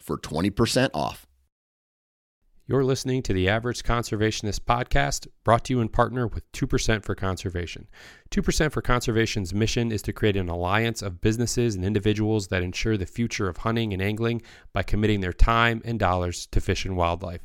for 20% off. You're listening to the Average Conservationist podcast, brought to you in partner with 2% for Conservation. 2% for Conservation's mission is to create an alliance of businesses and individuals that ensure the future of hunting and angling by committing their time and dollars to fish and wildlife.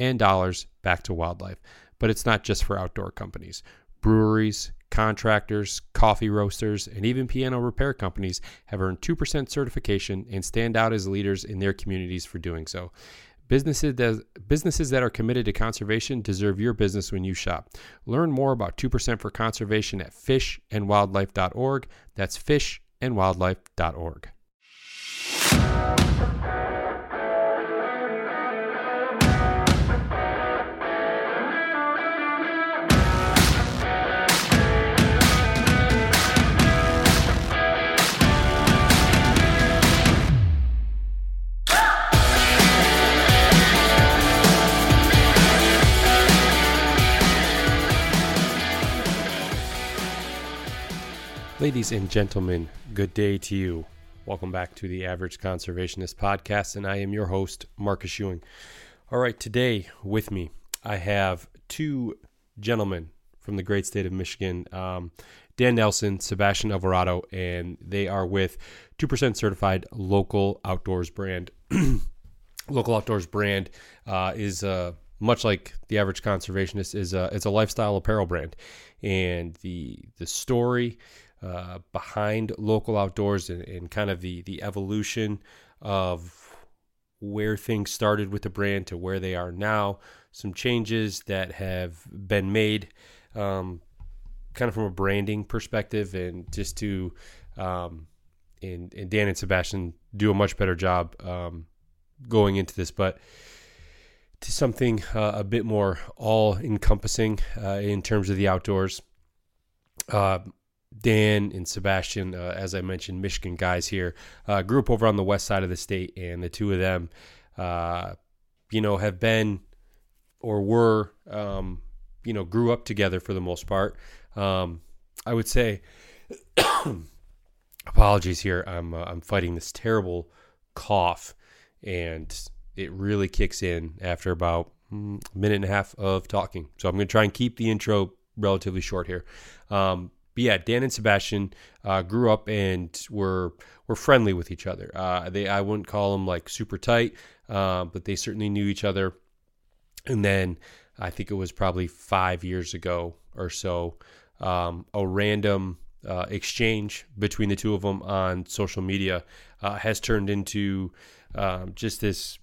and dollars back to wildlife. But it's not just for outdoor companies. Breweries, contractors, coffee roasters, and even piano repair companies have earned 2% certification and stand out as leaders in their communities for doing so. Businesses that, businesses that are committed to conservation deserve your business when you shop. Learn more about 2% for conservation at fishandwildlife.org. That's fishandwildlife.org. Ladies and gentlemen, good day to you. Welcome back to the Average Conservationist Podcast, and I am your host, Marcus Ewing. All right, today with me, I have two gentlemen from the great state of Michigan um, Dan Nelson, Sebastian Alvarado, and they are with 2% certified local outdoors brand. local outdoors brand uh, is uh, much like the average conservationist is a, it's a lifestyle apparel brand and the the story uh, behind local outdoors and, and, kind of the the evolution of where things started with the brand to where they are now. Some changes that have been made, um, kind of from a branding perspective, and just to um, and, and Dan and Sebastian do a much better job um, going into this, but to something uh, a bit more all encompassing uh, in terms of the outdoors. Uh, Dan and Sebastian, uh, as I mentioned, Michigan guys here, uh, grew up over on the west side of the state, and the two of them, uh, you know, have been or were, um, you know, grew up together for the most part. Um, I would say, apologies here. I'm uh, I'm fighting this terrible cough, and it really kicks in after about a minute and a half of talking. So I'm going to try and keep the intro relatively short here. Um, but yeah, Dan and Sebastian uh, grew up and were were friendly with each other. Uh, they I wouldn't call them like super tight, uh, but they certainly knew each other. And then I think it was probably five years ago or so, um, a random uh, exchange between the two of them on social media uh, has turned into um, just this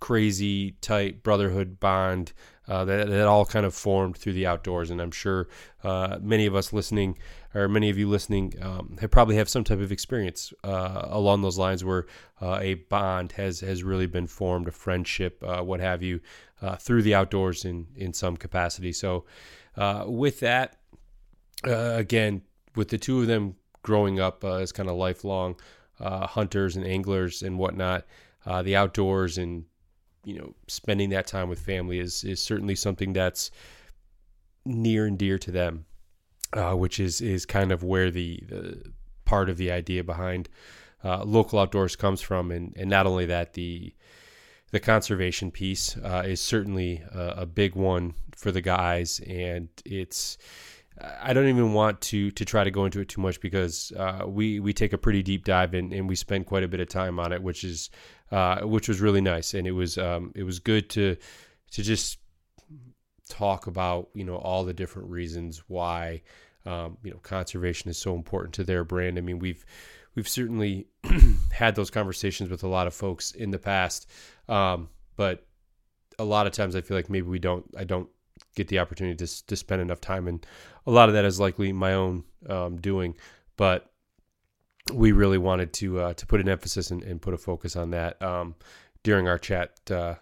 crazy tight brotherhood bond uh, that, that all kind of formed through the outdoors. And I'm sure uh, many of us listening, or many of you listening, um, have probably have some type of experience uh, along those lines where uh, a bond has has really been formed, a friendship, uh, what have you, uh, through the outdoors in in some capacity. So, with that, again, with the two of them growing up as kind of lifelong hunters and anglers and whatnot, the outdoors and you know, spending that time with family is is certainly something that's near and dear to them, uh, which is is kind of where the, the part of the idea behind uh, local outdoors comes from, and and not only that the the conservation piece uh, is certainly a, a, big one for the guys, and it's. I don't even want to to try to go into it too much because uh, we we take a pretty deep dive and, and we spend quite a bit of time on it, which is uh, which was really nice, and it was um, it was good to to just talk about you know all the different reasons why um, you know conservation is so important to their brand. I mean we've we've certainly had those conversations with a lot of folks in the past, um, but a lot of times I feel like maybe we don't I don't get the opportunity to to spend enough time, and a lot of that is likely my own um, doing, but we really wanted to uh, to put an emphasis and, and, put a focus on that um, during our chat. Uh,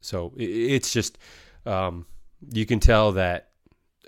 so it, it's just um, you can tell that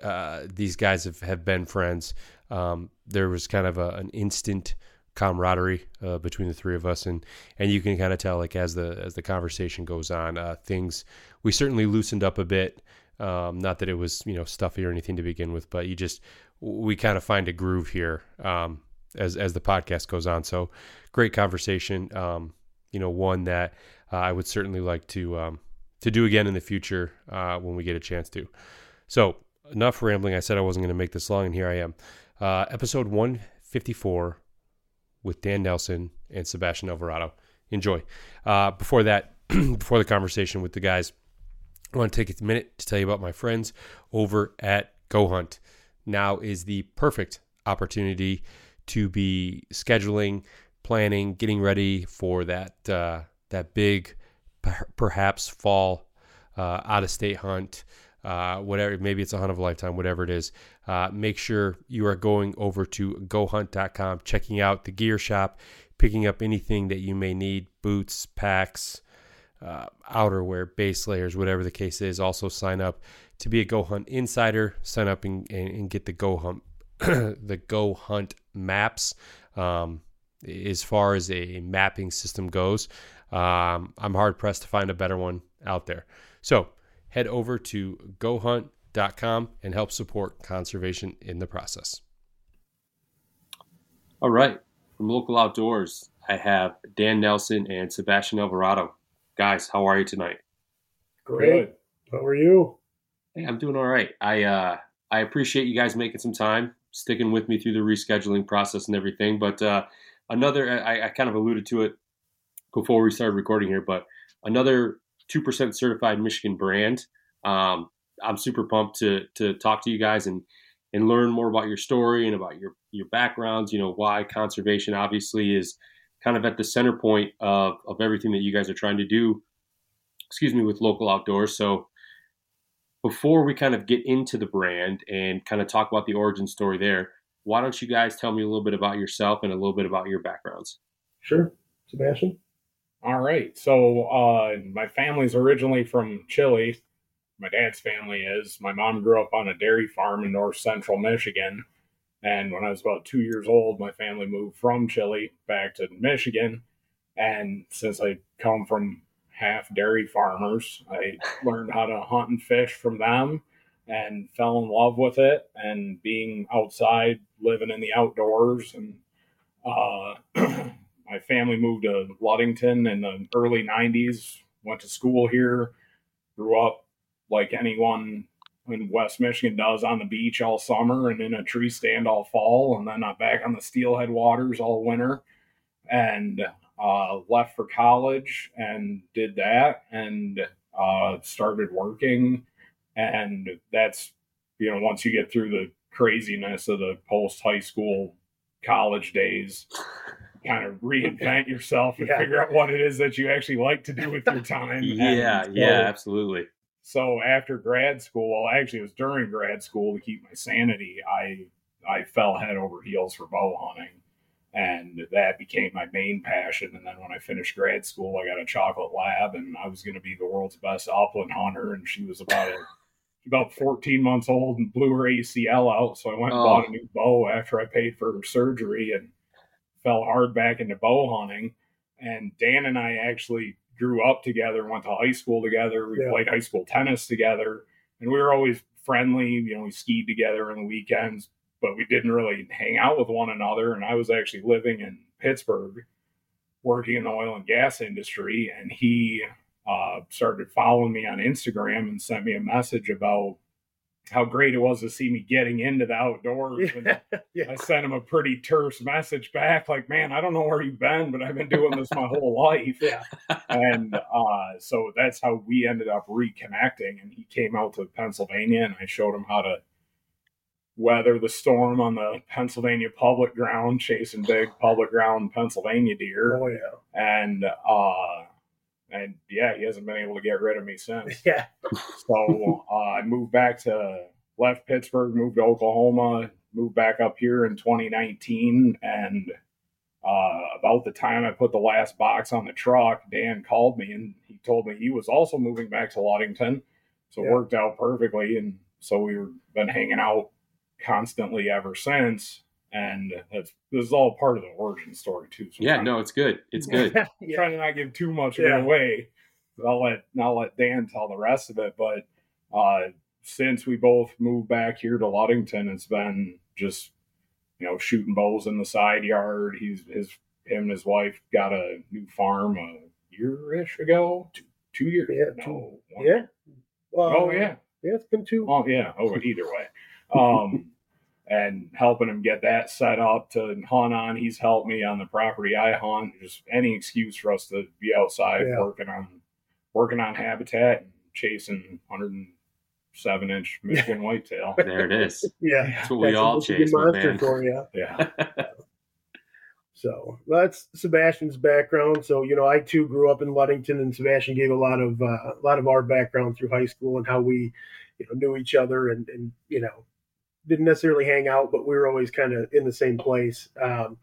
uh, these guys have, have been friends. Um, there was kind of a, an instant camaraderie uh, between the three of us, and and you can kind of tell like as the as the conversation goes on, uh, things we certainly loosened up a bit. Um, not that it was you know stuffy or anything to begin with, but you just we kind of find a groove here. Um, as as the podcast goes on. So great conversation. Um, you know, one that uh, I would certainly like to um, to do again in the future uh, when we get a chance to. So enough rambling. I said I wasn't going to make this long, and here I am. Uh, episode 154 with Dan Nelson and Sebastian Alvarado. Enjoy. Uh, before that, before the conversation with the guys, I want to take a minute to tell you about my friends over at Go Hunt. Now is the perfect opportunity to be scheduling, planning, getting ready for that uh, that big, perhaps fall uh, out of state hunt. Uh, whatever, maybe it's a hunt of a lifetime, whatever it is. Uh, make sure you are going over to gohunt.com, checking out the gear shop, picking up anything that you may need boots, packs, uh, outerwear, base layers, whatever the case is. Also, sign up to be a Go Hunt insider. Sign up and, and, and get the Go Hunt the Go Hunt maps. Um, as far as a mapping system goes, um, I'm hard pressed to find a better one out there. So head over to gohunt.com and help support conservation in the process. All right. From Local Outdoors, I have Dan Nelson and Sebastian Alvarado. Guys, how are you tonight? Great. How are you? Hey, I'm doing all right. I uh, I appreciate you guys making some time sticking with me through the rescheduling process and everything. But uh, another, I, I, kind of alluded to it before we started recording here, but another 2% certified Michigan brand. Um, I'm super pumped to, to talk to you guys and, and learn more about your story and about your, your backgrounds, you know, why conservation obviously is kind of at the center point of, of everything that you guys are trying to do, excuse me, with local outdoors. So before we kind of get into the brand and kind of talk about the origin story there, why don't you guys tell me a little bit about yourself and a little bit about your backgrounds? Sure. Sebastian? All right. So, uh, my family's originally from Chile. My dad's family is. My mom grew up on a dairy farm in north central Michigan. And when I was about two years old, my family moved from Chile back to Michigan. And since I come from half dairy farmers. I learned how to hunt and fish from them and fell in love with it and being outside, living in the outdoors. And uh, my family moved to Ludington in the early 90s, went to school here, grew up like anyone in West Michigan does on the beach all summer and in a tree stand all fall, and then back on the steelhead waters all winter. And uh, left for college and did that and uh, started working. And that's, you know, once you get through the craziness of the post high school college days, kind of reinvent yourself and Yeah. figure out what it is that you actually like to do with your time. Yeah, And yeah, absolutely. so after grad school, well, actually, it was during grad school to keep my sanity. I I fell head over heels for bow hunting, and that became my main passion. And then when I finished grad school, I got a chocolate lab, and I was going to be the world's best upland hunter. And she was about a, about 14 months old and blew her ACL out. So I went and Oh. bought a oh. new bow after I paid for her surgery and fell hard back into bow hunting. And Dan and I actually grew up together, went to high school together. We Yeah. played high school tennis together, and we were always friendly. You know, we skied together on the weekends, but we didn't really hang out with one another. And I was actually living in Pittsburgh, working in the oil and gas industry, and he uh, started following me on Instagram and sent me a message about how great it was to see me getting into the outdoors. And yeah. I sent him a pretty terse message back, like, "Man, I don't know where you've been, but I've been doing this my whole life." Yeah. and uh, so that's how we ended up reconnecting. And he came out to Pennsylvania, and I showed him how to weather the storm on the Pennsylvania public ground, chasing big public ground Pennsylvania deer. Oh yeah. And uh, and yeah, he hasn't been able to get rid of me since. Yeah. So uh, I moved back to left Pittsburgh, moved to Oklahoma, moved back up here in 2019, and uh, about the time I put the last box on the truck, Dan called me and he told me he was also moving back to Ludington, so it worked out perfectly, and so we've been hanging out constantly ever since. And that's this is all part of the origin story too. So Yeah, trying to no, it's good. It's good. yeah. trying to not give too much Yeah. away. I'll let I'll let Dan tell the rest of it. But uh, since we both moved back here to Ludington, it's been just you know shooting bows in the side yard. He's his him and his wife got a new farm a year ish ago, two, two years. Yeah, two- no, one- Yeah. Well, Oh yeah. Yeah, it's been two. Oh yeah. Oh, either way. Um, and helping him get that set up to hunt on. He's helped me on the property I hunt. Just any excuse for us to be outside Yeah. working on working on habitat and chasing 107 inch Michigan whitetail. There it is. Yeah. That's what we That's a all Michigan chase, my monster man. for you. Yeah. So that's Sebastian's background. So you know, I too grew up in Ludington, and Sebastian gave a lot of uh, a lot of our background through high school and how we, you know, knew each other and and you know, didn't necessarily hang out, but we were always kind of in the same place. Um,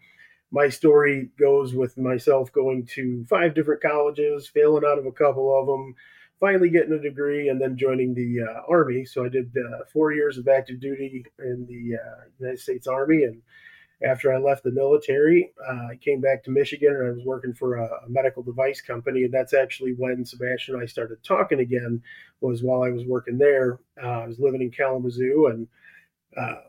my story goes with myself going to five different colleges, failing out of a couple of them, finally getting a degree, and then joining the uh, Army. So I did uh, four years of active duty in the uh, United States Army, and after I left the military, uh, I came back to Michigan and I was working for a, a medical device company. And that's actually when Sebastian and I started talking again, was while I was working there. Uh, I was living in Kalamazoo and uh,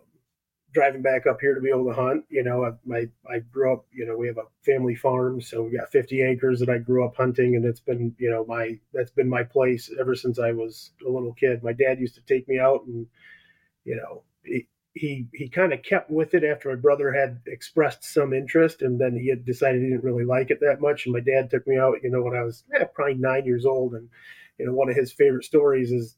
driving back up here to be able to hunt. You know, I, my, I grew up, you know, we have a family farm, so we got 50 acres that I grew up hunting. And it's been, you know, my, that's been my place ever since I was a little kid. My dad used to take me out and, you know, he, he he kind of kept with it after my brother had expressed some interest and then he had decided he didn't really like it that much and my dad took me out you know when i was eh, probably nine years old and you know one of his favorite stories is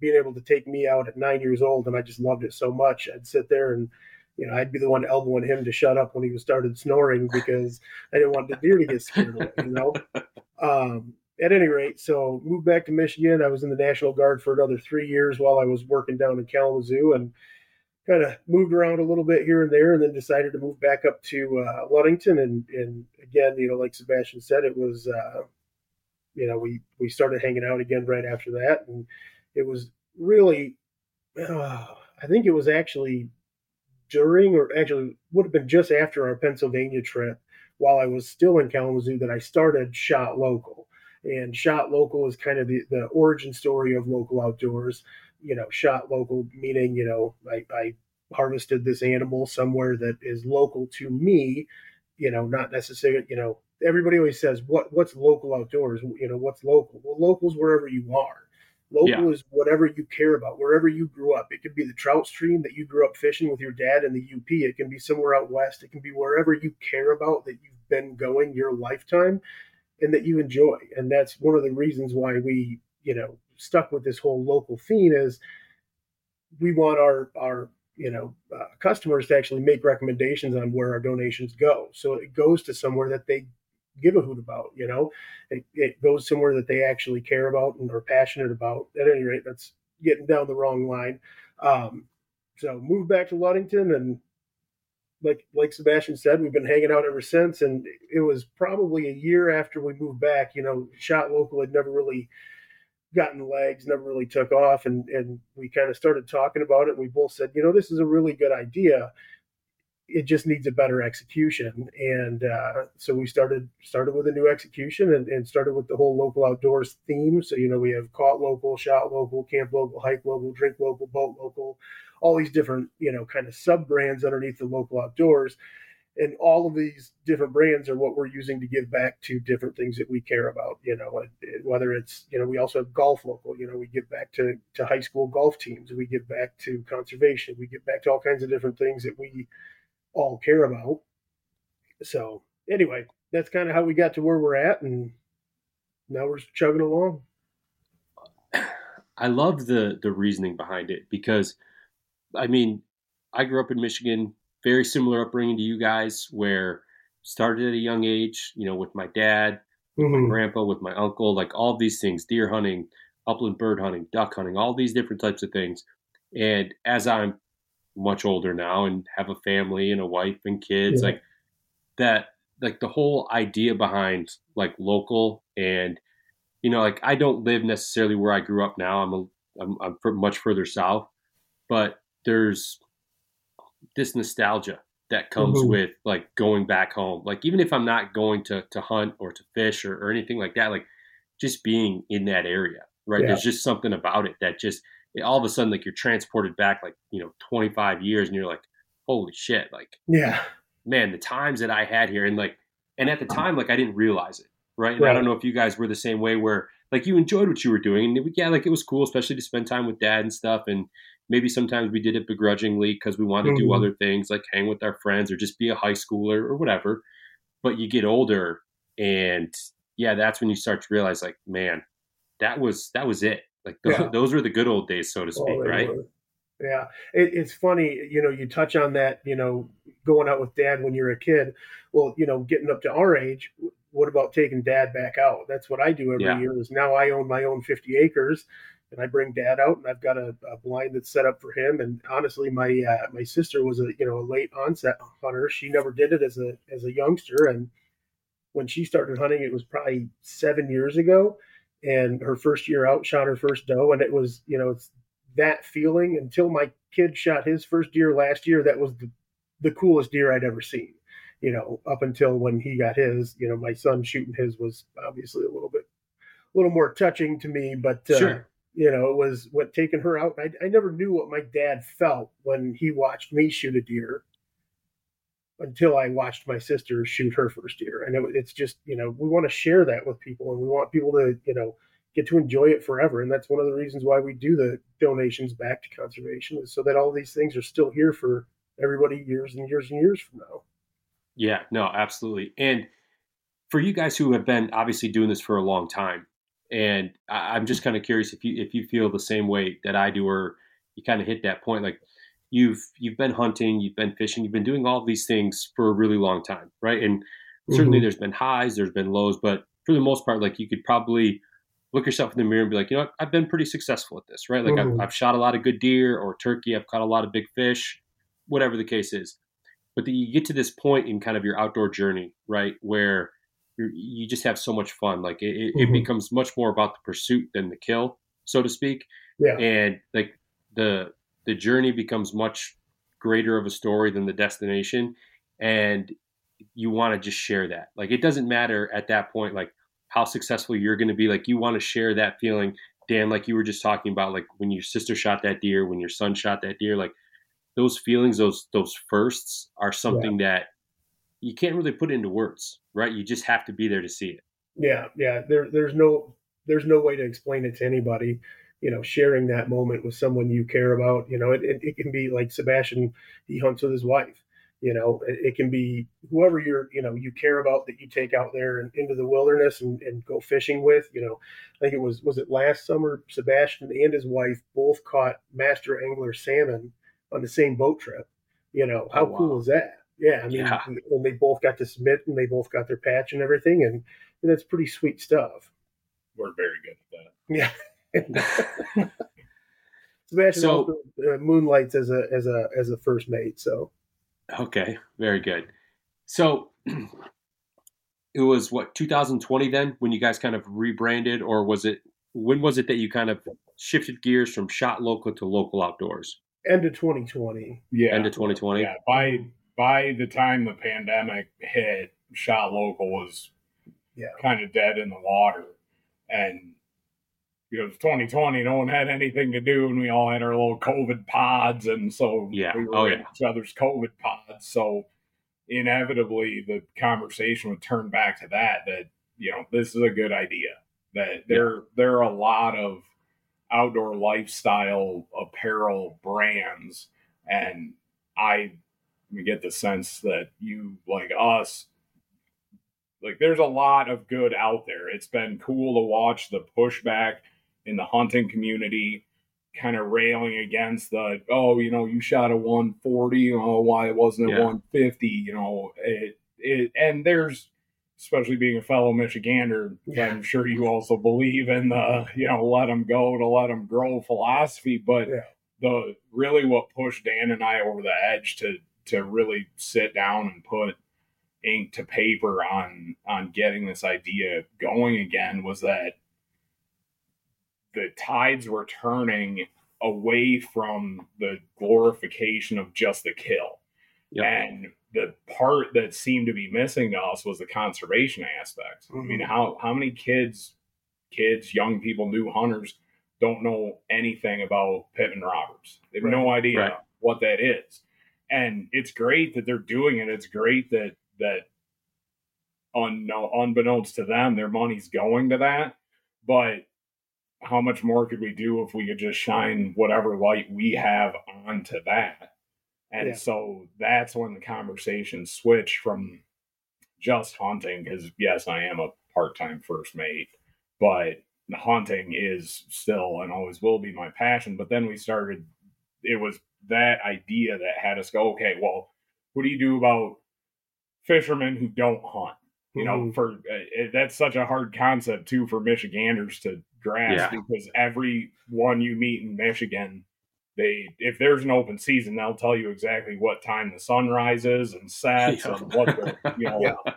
being able to take me out at nine years old and i just loved it so much i'd sit there and you know i'd be the one elbowing him to shut up when he was started snoring because i didn't want the deer to get scared away you know um at any rate, so moved back to Michigan. I was in the National Guard for another three years while I was working down in Kalamazoo, and kind of moved around a little bit here and there, and then decided to move back up to uh, Ludington. And, and again, you know, like Sebastian said, it was, uh, you know, we we started hanging out again right after that, and it was really, uh, I think it was actually during, or actually would have been just after our Pennsylvania trip, while I was still in Kalamazoo, that I started Shot Local. And Shot Local is kind of the, the origin story of local outdoors you know, shot local, meaning, you know, I, I harvested this animal somewhere that is local to me, you know, not necessarily, you know, everybody always says, what, what's local outdoors? You know, what's local? Well, local's wherever you are. Local Yeah. is whatever you care about, wherever you grew up. It could be the trout stream that you grew up fishing with your dad in the UP. It can be somewhere out west. It can be wherever you care about that you've been going your lifetime and that you enjoy. And that's one of the reasons why we, you know, stuck with this whole local theme is we want our our you know uh, customers to actually make recommendations on where our donations go. So it goes to somewhere that they give a hoot about. You know, it, it goes somewhere that they actually care about and are passionate about. At any rate, that's getting down the wrong line. Um, so moved back to Ludington and. Like like Sebastian said, we've been hanging out ever since, and it was probably a year after we moved back. You know, shot local had never really gotten legs, never really took off, and and we kind of started talking about it. And we both said, you know, this is a really good idea. It just needs a better execution, and uh, so we started started with a new execution and, and started with the whole local outdoors theme. So you know, we have caught local, shot local, camp local, hike local, drink local, boat local, all these different you know kind of sub brands underneath the local outdoors. And all of these different brands are what we're using to give back to different things that we care about you know whether it's you know we also have golf local you know we give back to to high school golf teams. We give back to conservation. We give back to all kinds of different things that we all care about so anyway that's kind of how we got to where we're at and now we're chugging along I love the the reasoning behind it because, I mean, I grew up in Michigan, very similar upbringing to you guys, where started at a young age, you know, with my dad, my Mhm. grandpa, with my uncle, like all these things, deer hunting, upland bird hunting, duck hunting, all these different types of things. And as I'm much older now and have a family and a wife and kids, Yeah. like that, like the whole idea behind like local and you know, like I don't live necessarily where I grew up now. I'm a, I'm, I'm much further south, but there's this nostalgia that comes Mhm. with like going back home. Like even if I'm not going to to hunt or to fish or, or anything like that, like just being in that area, right? Yeah. There's just something about it that just all of a sudden like you're transported back like you know 25 years, and you're like, holy shit, like yeah man, the times that I had here, and like, and at the time, like I didn't realize it, right? And I don't know if you guys were the same way, where like you enjoyed what you were doing, and yeah, like it was cool, especially to spend time with dad and stuff, and maybe sometimes we did it begrudgingly because we wanted to do Mhm. other things, like hang with our friends or just be a high schooler or whatever. But you get older, and yeah, that's when you start to realize, like, man, that was that was it. Like th- Yeah. those were the good old days, so to speak, Oh, right? were. Yeah, it, it's funny, you know, you touch on that, you know, going out with dad when you're a kid. Well, you know, getting up to our age, what about taking dad back out? That's what I do every Yeah. year. Is now I own my own 50 acres, and I bring dad out, and I've got a, a blind that's set up for him. And honestly, my uh, my sister was a you know a late onset hunter. She never did it as a as a youngster, and when she started hunting, it was probably seven years ago. And her first year out, shot her first doe, and it was you know it's that feeling until my kid shot his first deer last year. That was the, the coolest deer I'd ever seen. You know, up until when he got his, you know, my son shooting his was obviously a little bit, a little more touching to me. But uh, Sure. you know, it was what taking her out. I, I never knew what my dad felt when he watched me shoot a deer until I watched my sister shoot her first deer. And it, it's just, you know, we want to share that with people and we want people to, you know, get to enjoy it forever. And that's one of the reasons why we do the donations back to conservation is so that all these things are still here for everybody years and years and years from now. Yeah, no, absolutely. And for you guys who have been obviously doing this for a long time, and I, I'm just kind of curious if you if you feel the same way that I do, or you kind of hit that point, like you've you've been hunting, you've been fishing, you've been doing all these things for a really long time, right? And certainly Mhm. there's been highs, there's been lows, but for the most part, like you could probably look yourself in the mirror and be like, you know, what? I've been pretty successful at this, right? Like Mhm. I've, I've shot a lot of good deer or turkey, I've caught a lot of big fish, whatever the case is but that you get to this point in kind of your outdoor journey, right, where you're, you just have so much fun. Like it, it, it becomes much more about the pursuit than the kill, so to speak. Yeah. And like the the journey becomes much greater of a story than the destination, and you want to just share that. Like it doesn't matter at that point, like how successful you're going to be. Like you want to share that feeling, Dan. Like you were just talking about, like when your sister shot that deer, when your son shot that deer, like those feelings, those those firsts are something that you can't really put into words, right? You just have to be there to see it. Yeah, yeah. There, there's no, there's no way to explain it to anybody. You know, sharing that moment with someone you care about. You know, it, it, it can be like Sebastian, he hunts with his wife. You know, it, it, can be whoever you're, you know, you care about that you take out there and into the wilderness and, and go fishing with. You know, I think it was was it last summer, Sebastian and his wife both caught master angler salmon on the same boat trip. You know, how oh, wow. cool is that? Yeah, I mean, yeah. when they both got to submit and they both got their patch and everything, and, and that's pretty sweet stuff. We're very good at that. Yeah. Sebastian so, also uh, moonlights as a as a as a first mate. So okay, very good. So it was what 2020 then when you guys kind of rebranded, or was it when was it that you kind of shifted gears from shot local to local outdoors? End of 2020. Yeah, end of 2020. Yeah, by by the time the pandemic hit, shot local was yeah. kind of dead in the water, and you know, it was 2020. No one had anything to do, and we all had our little COVID pods, and so yeah, we oh, were oh, yeah. each other's COVID pods. So inevitably, the conversation would turn back to that. That you know, this is a good idea. That there yeah. there are a lot of outdoor lifestyle apparel brands, and I get the sense that you like us like there's a lot of good out there. It's been cool to watch the pushback in the hunting community kind of railing against the oh you know you shot a 140 oh why it wasn't it yeah. 150 you know it, it and there's especially being a fellow michigander yeah. i'm sure you also believe in the you know let them go to let them grow philosophy but yeah. the really what pushed dan and i over the edge to to really sit down and put ink to paper on on getting this idea going again was that the tides were turning away from the glorification of just the kill. Yep. And the part that seemed to be missing to us was the conservation aspect. Mm-hmm. I mean, mm-hmm. how how many kids, kids, young people, new hunters don't know anything about Pittman Roberts? They have right. no idea right. what that is. And it's great that they're doing it. It's great that that un, unbeknownst to them, their money's going to that. But how much more could we do if we could just shine whatever light we have onto that? And yeah. so that's when the conversation switched from just hunting, because yes, I am a part time first mate, but the hunting is still and always will be my passion. But then we started, it was that idea that had us go, okay, well, what do you do about fishermen who don't hunt? You know, mm-hmm. for uh, that's such a hard concept too for Michiganders to grasp yeah. because every one you meet in Michigan, they if there's an open season, they'll tell you exactly what time the sun rises and sets yeah. and what the you know yeah.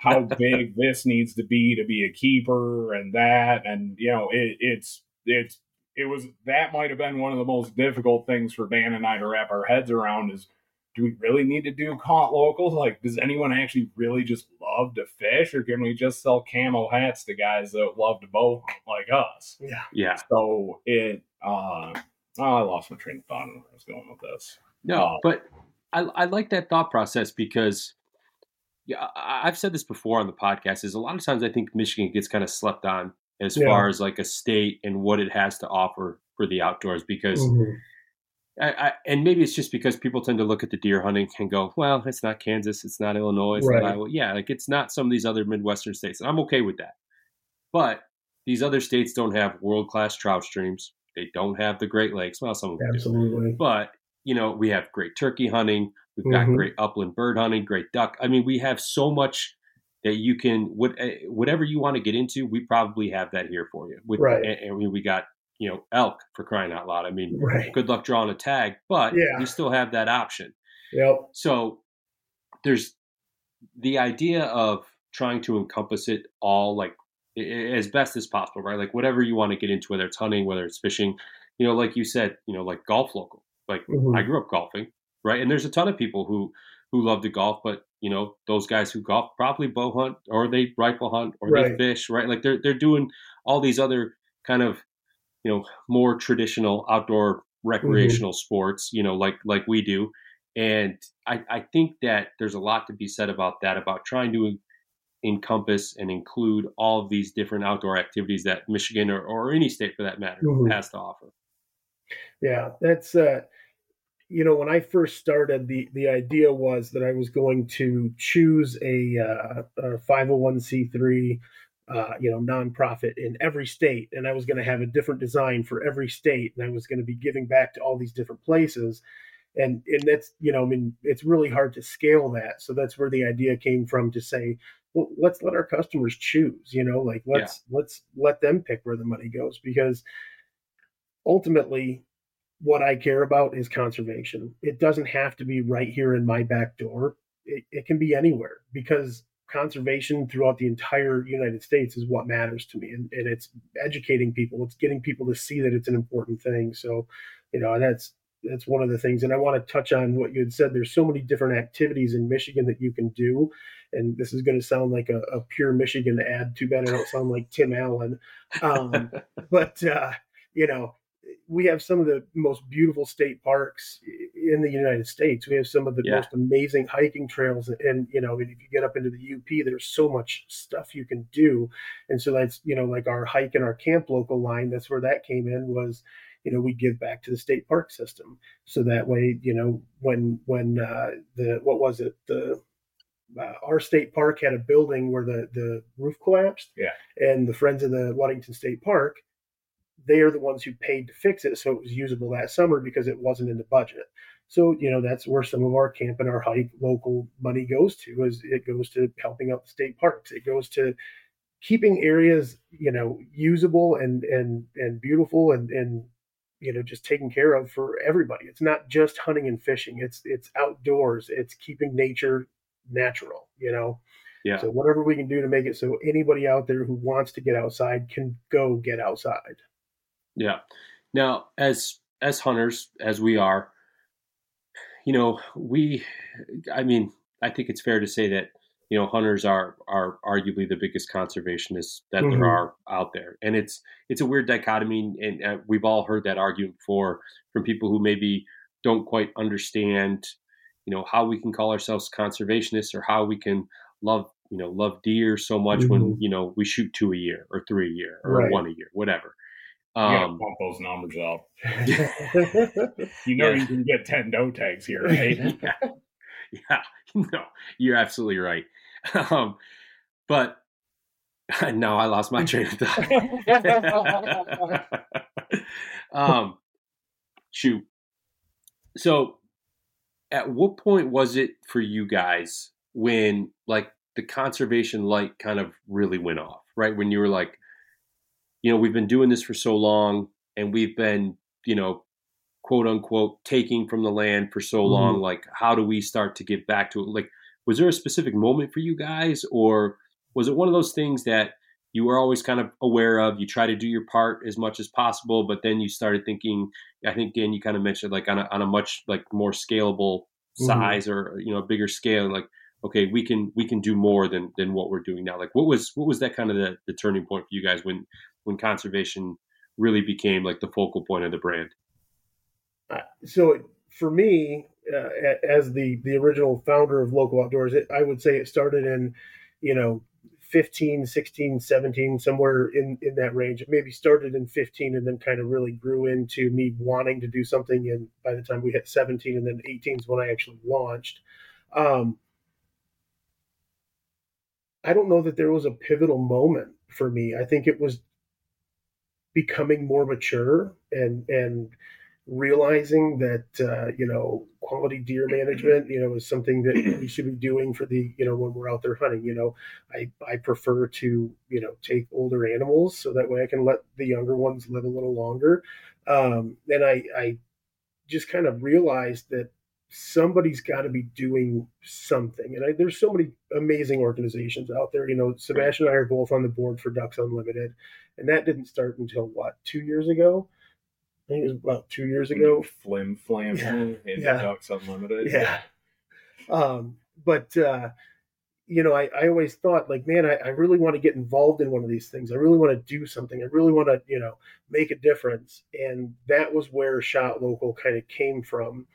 how big this needs to be to be a keeper and that and you know it, it's it's it was that might have been one of the most difficult things for Dan and I to wrap our heads around is do we really need to do caught locals? Like, does anyone actually really just love to fish, or can we just sell camo hats to guys that love to bow like us? Yeah, yeah. So it, uh, oh, I lost my train of thought where I was going with this. No, uh, but I, I like that thought process because yeah, I've said this before on the podcast. Is a lot of times I think Michigan gets kind of slept on as yeah. far as like a state and what it has to offer for the outdoors because. Mm-hmm I, I, and maybe it's just because people tend to look at the deer hunting and go, well, it's not Kansas, it's not Illinois, it's right. not Iowa. Yeah, like it's not some of these other Midwestern states. And I'm okay with that. But these other states don't have world class trout streams. They don't have the Great Lakes. Well, some of them Absolutely. do. But, you know, we have great turkey hunting. We've got mm-hmm. great upland bird hunting, great duck. I mean, we have so much that you can, eh, whatever you want to get into, we probably have that here for you. With, right. And, and we got you know, elk for crying out loud. I mean, right. good luck drawing a tag, but yeah. you still have that option. Yep. So there's the idea of trying to encompass it all like as best as possible, right? Like whatever you want to get into, whether it's hunting, whether it's fishing, you know, like you said, you know, like golf local. Like mm-hmm. I grew up golfing, right? And there's a ton of people who who love to golf, but you know, those guys who golf probably bow hunt or they rifle hunt or right. they fish, right? Like they're they're doing all these other kind of you know more traditional outdoor mm-hmm. recreational mm-hmm. sports you know like like we do and I, I think that there's a lot to be said about that about trying to encompass and include all of these different outdoor activities that Michigan or, or any state for that matter Mhm. has to offer. Yeah, that's uh you know when I first started the the idea was that I was going to choose a, uh, a 501c3 uh, you know nonprofit in every state and I was going to have a different design for every state and I was going to be giving back to all these different places and and that's you know I mean it's really hard to scale that so that's where the idea came from to say well let's let our customers choose you know like let's let's let them pick where the money goes because ultimately what I care about is conservation. It doesn't have to be right here in my back door. It, it can be anywhere because conservation throughout the entire United States is what matters to me. And, and it's educating people. It's getting people to see that it's an important thing. So, you know, that's that's one of the things. And I want to touch on what you had said. There's so many different activities in Michigan that you can do. And this is going to sound like a, a pure Michigan ad. Too bad I don't sound like Tim Allen. Um, but uh, you know, we have some of the most beautiful state parks in the United States. We have some of the Yeah. most amazing hiking trails, and you know, if you get up into the UP, there's so much stuff you can do. And so that's you know, like our hike and our camp local line. That's where that came in was, you know, we give back to the state park system, so that way, you know, when when uh, the what was it the uh, our state park had a building where the the roof collapsed. Yeah. And the Friends of the Ludington State Park, they are the ones who paid to fix it, so it was usable that summer because it wasn't in the budget. So you know that's where some of our camp and our hike local money goes to. Is it goes to helping out the state parks. It goes to keeping areas you know usable and and and beautiful and and you know just taken care of for everybody. It's not just hunting and fishing. It's it's outdoors. It's keeping nature natural. You know. Yeah. So whatever we can do to make it so anybody out there who wants to get outside can go get outside. Yeah. Now, as as hunters, as we are, you know, we, I mean, I think it's fair to say that you know hunters are are arguably the biggest conservationists that Mhm. there are out there, and it's it's a weird dichotomy, and uh, we've all heard that argument before from people who maybe don't quite understand, you know, how we can call ourselves conservationists or how we can love you know love deer so much when Mhm. you know we shoot two a year or three a year or Right. one a year, whatever. You gotta Um, bump those numbers up. You know Yeah. you can get ten doe tags here, right? yeah, yeah, no, you're absolutely right. Um, but no, I lost my train of thought. um, shoot. So, at what point was it for you guys when, like, the conservation light kind of really went off? Right when you were like, you know, we've been doing this for so long, and we've been, you know, quote unquote taking from the land for so long like how do we start to give back to it? Like was there a specific moment for you guys or was it one of those things that you were always kind of aware of you try to do your part as much as possible but then you started thinking i think dan you kind of mentioned like on a, on a much like more scalable Mhm. size or you know bigger scale like okay we can we can do more than than what we're doing now. Like what was what was that kind of the, the turning point for you guys when when conservation really became like the focal point of the brand Uh, so for me, uh, as the the original founder of Local Outdoors, it, I would say it started in, you know, 15, 16, 17, somewhere in in that range. It maybe started in 15 and then kind of really grew into me wanting to do something. And by the time we hit 17 and then 18 is when I actually launched. Um, I don't know that there was a pivotal moment for me. I think it was becoming more mature and and realizing that uh, you know quality deer management you know is something that we should be doing for the you know when we're out there hunting you know. I i prefer to you know take older animals so that way i can let the younger ones live a little longer. Um and i i just kind of realized that somebody's got to be doing something. And I, there's so many amazing organizations out there you know. Sebastian and i are both on the board for ducks unlimited and that didn't start until what two years ago I think it was about two years ago. Flim flam Yeah. in Yeah. Ducks Unlimited. Yeah. Um, but uh, you know, I, I always thought like, man, I, I really want to get involved in one of these things. I really want to do something. I really want to, you know, make a difference. And that was where Shot Local kind of came from.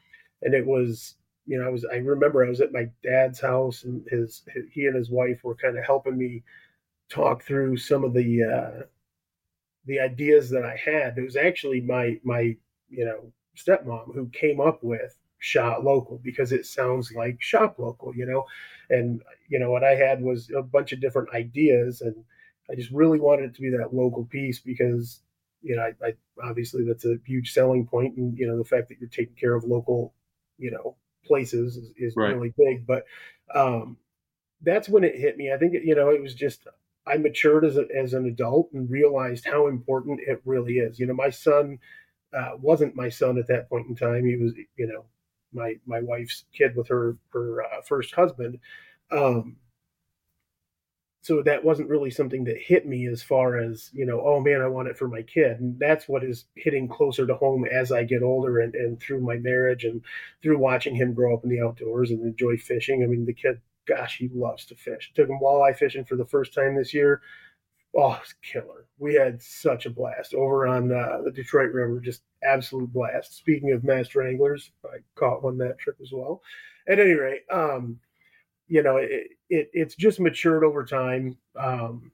And it was, you know, I was I remember I was at my dad's house and his, his he and his wife were kind of helping me talk through some of the uh, the ideas that I had. It was actually my my you know stepmom who came up with shot local because it sounds like shop local, you know. And you know what I had was a bunch of different ideas, and I just really wanted it to be that local piece because you know I, I obviously that's a huge selling point, and you know the fact that you're taking care of local, you know, places is, is right. really big. But um, that's when it hit me. I think you know it was just I matured as a, as an adult and realized how important it really is. You know, my son uh, wasn't my son at that point in time. He was, you know, my my wife's kid with her her uh, first husband. Um, so that wasn't really something that hit me as far as you know oh man i want it for my kid and that's what is hitting closer to home as i get older and, and through my marriage and through watching him grow up in the outdoors and enjoy fishing i mean the kid gosh he loves to fish took him walleye fishing for the first time this year oh it's killer we had such a blast over on uh, the detroit river just absolute blast speaking of master anglers i caught one that trip as well at any rate um you know, it, it it's just matured over time. Um,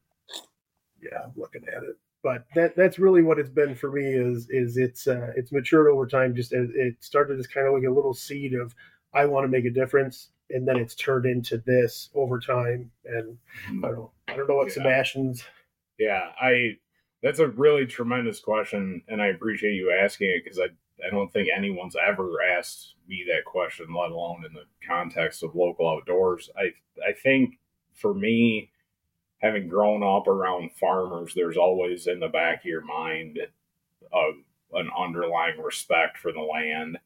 yeah, I'm looking at it, but that that's really what it's been for me. Is is it's uh, it's matured over time. Just it started as kind of like a little seed of I want to make a difference, and then it's turned into this over time. And I don't know, I don't know what yeah. Sebastian's. Yeah, I. That's a really tremendous question, and I appreciate you asking it because I I don't think anyone's ever asked me that question, let alone in the context of local outdoors. I I think for me, having grown up around farmers, there's always in the back of your mind a, an underlying respect for the land.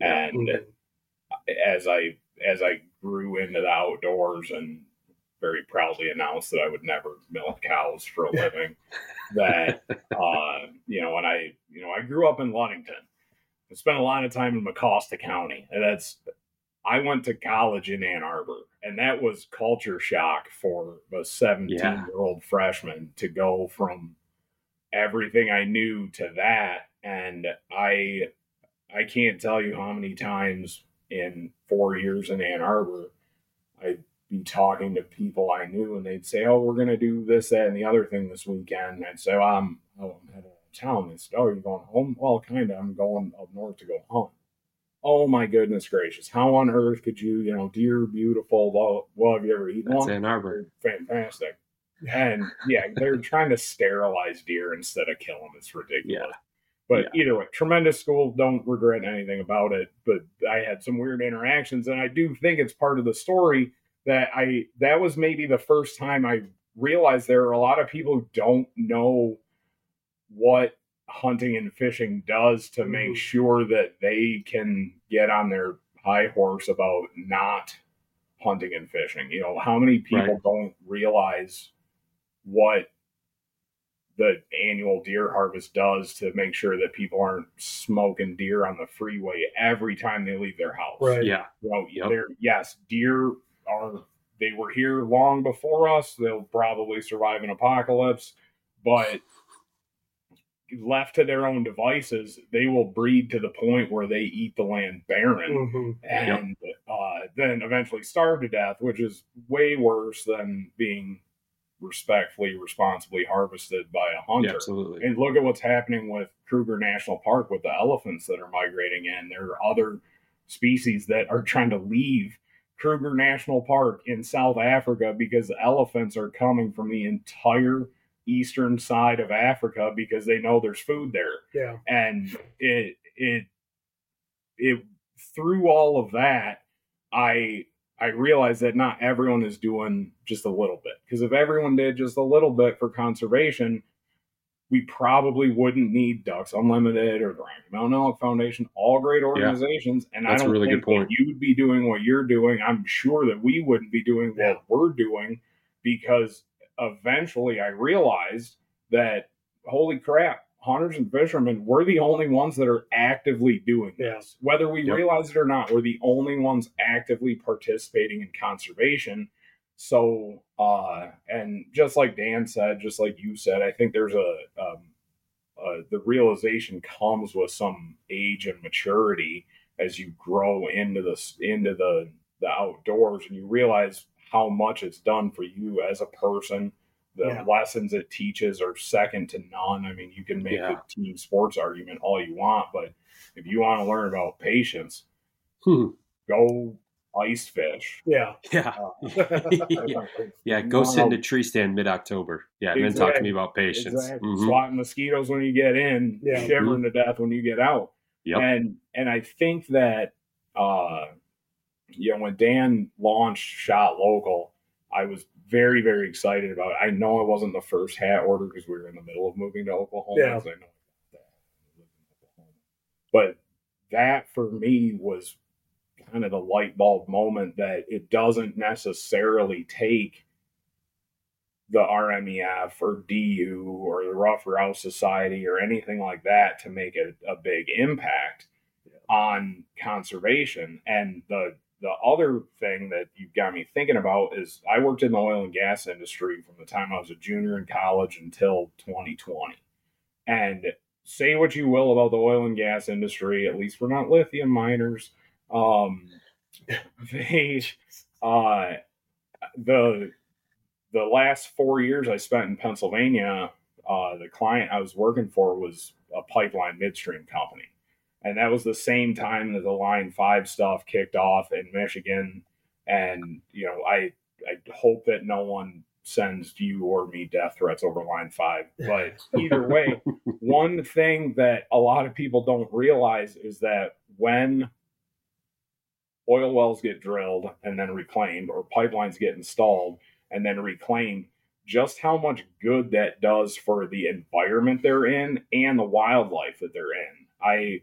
And mm-hmm. as I as I grew into the outdoors and very proudly announced that I would never milk cows for a living, that uh, you know, when I you know I grew up in Ludington I spent a lot of time in Mecosta County. And that's I went to college in Ann Arbor, and that was culture shock for a 17 yeah. year old freshman to go from everything I knew to that. And I I can't tell you how many times in four years in Ann Arbor I'd be talking to people I knew and they'd say, Oh, we're gonna do this, that, and the other thing this weekend. And I'd say, well, I'm oh, I'm heading town. They said, "Oh, you're going home? Well, kind of. I'm going up north to go hunt." Oh my goodness gracious! How on earth could you, you know, deer beautiful? Well, well have you ever eaten That's one? Ann Arbor. Fantastic. And yeah, they're trying to sterilize deer instead of kill them. It's ridiculous. Yeah. But yeah. either way, tremendous school. Don't regret anything about it. But I had some weird interactions, and I do think it's part of the story that I that was maybe the first time I realized there are a lot of people who don't know what hunting and fishing does to make mm-hmm. sure that they can get on their high horse about not hunting and fishing. You know, how many people right. don't realize what the annual deer harvest does to make sure that people aren't smoking deer on the freeway every time they leave their house. Right. Yeah. You know, yep. yes, deer are they were here long before us. They'll probably survive an apocalypse, but left to their own devices, they will breed to the point where they eat the land barren mm-hmm. and yep. uh, then eventually starve to death, which is way worse than being respectfully, responsibly harvested by a hunter. Yeah, absolutely. And look at what's happening with Kruger National Park with the elephants that are migrating in. There are other species that are trying to leave Kruger National Park in South Africa because the elephants are coming from the entire eastern side of Africa because they know there's food there. Yeah. And it it it through all of that, I I realized that not everyone is doing just a little bit. Because if everyone did just a little bit for conservation, we probably wouldn't need Ducks Unlimited or the Rocky Mountain Elk Foundation, all great organizations. Yeah, and I don't really think good point. you'd be doing what you're doing. I'm sure that we wouldn't be doing what yeah. we're doing because eventually I realized that holy crap, hunters and fishermen, we're the only ones that are actively doing this. Whether we yep. realize it or not, we're the only ones actively participating in conservation. So, uh, and just like Dan said, just like you said, I think there's a, um, uh, the realization comes with some age and maturity as you grow into the into the the outdoors and you realize how much it's done for you as a person. The Yeah. lessons it teaches are second to none. I mean, you can make Yeah. the team sports argument all you want, but if you want to learn about patience, Hmm. go ice fish. Yeah. Yeah. Uh, yeah. Go sit in a tree stand mid October. Yeah. And then talk to me about patience. Exactly. Mhm. Swatting mosquitoes when you get in, Yeah. shivering to death when you get out. Yep. And and I think that uh you know when Dan launched Shot Local, I was very very excited about it. I know I wasn't the first hat order because we were in the middle of moving to Oklahoma. Yeah. so I know that. I lived in Oklahoma. But that for me was kind of the light bulb moment that it doesn't necessarily take the RMEF or DU or the Ruffed Grouse Society or anything like that to make a, a big impact on conservation. And the the other thing that you've got me thinking about is I worked in the oil and gas industry from the time I was a junior in college until 2020. And say what you will about the oil and gas industry, at least we're not lithium miners. Um, they, uh, the the last four years I spent in Pennsylvania, uh, the client I was working for was a pipeline midstream company. And that was the same time that the Line 5 stuff kicked off in Michigan. And, you know, I, I hope that no one sends you or me death threats over Line 5. But either way, one thing that a lot of people don't realize is that when oil wells get drilled and then reclaimed, or pipelines get installed and then reclaimed, just how much good that does for the environment they're in and the wildlife that they're in. I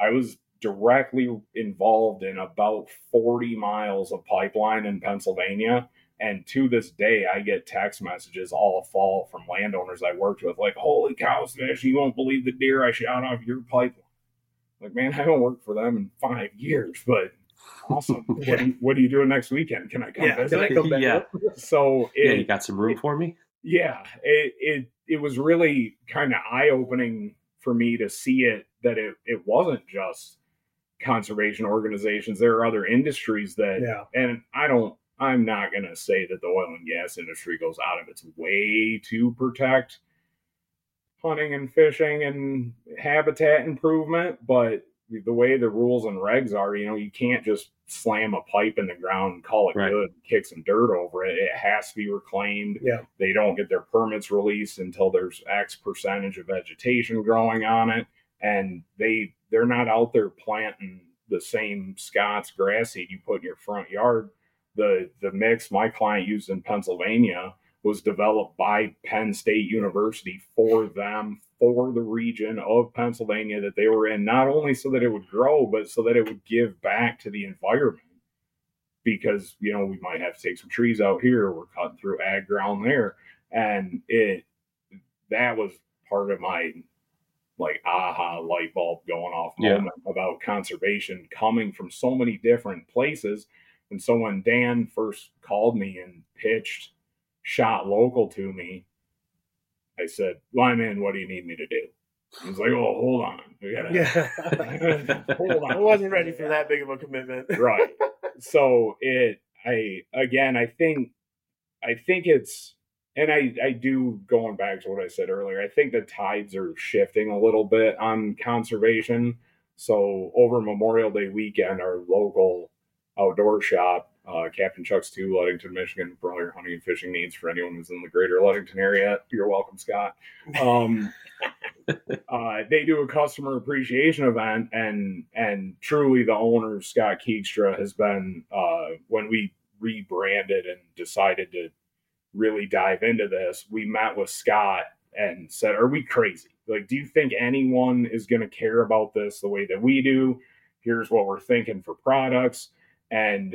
I was directly involved in about 40 miles of pipeline in Pennsylvania. And to this day, I get text messages all fall from landowners I worked with, like, "Holy cow, Smash! You won't believe the deer I shot off your pipeline." Like, man, I haven't worked for them in five years, but awesome. what, are you, what are you doing next weekend? Can I come Yeah. visit? Can I come back? Yeah. up? So Yeah. You got some room for me? yeah it it, it was really kind of eye-opening for me to see it that it, it wasn't just conservation organizations there are other industries that Yeah. and i don't i'm not going to say that the oil and gas industry goes out of its way to protect hunting and fishing and habitat improvement but the way the rules and regs are you know you can't just slam a pipe in the ground and call it Right. good and kick some dirt over it it has to be reclaimed Yeah. they don't get their permits released until there's x percentage of vegetation growing on it and they they're not out there planting the same scott's grass seed you put in your front yard the the mix my client used in pennsylvania was developed by penn state university for them for the region of pennsylvania that they were in not only so that it would grow but so that it would give back to the environment because you know we might have to take some trees out here we're cutting through ag ground there and it that was part of my like aha light bulb going off Yeah. moment about conservation coming from so many different places and so when dan first called me and pitched shot local to me i said lyman what do you need me to do? He was like oh hold on. We gotta Yeah. hold on. I wasn't ready for that big of a commitment. right. So it i again i think i think it's and i i do going back to what i said earlier i think the tides are shifting a little bit on conservation. So over memorial day weekend our local outdoor shop uh, captain chuck's 2 ludington michigan for all your hunting and fishing needs for anyone who's in the greater ludington area you're welcome scott. Um, uh, they do a customer appreciation event and and truly the owner scott keegstra has been uh, when we rebranded and decided to really dive into this we met with scott and said are we crazy? Like do you think anyone is going to care about this the way that we do? Here's what we're thinking for products and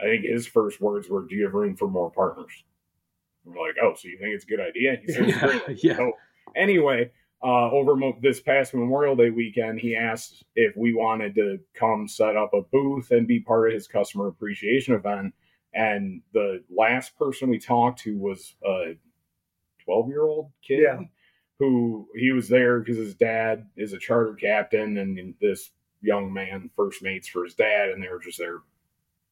i think his first words were do you have room for more partners we're like oh so you think it's a good idea he said, "It's a great yeah. so anyway, uh, over mo- this past Memorial Day weekend, he asked if we wanted to come set up a booth and be part of his customer appreciation event. And the last person we talked to was a 12 year old kid Yeah. who he was there because his dad is a charter captain and this young man first mates for his dad, and they were just there,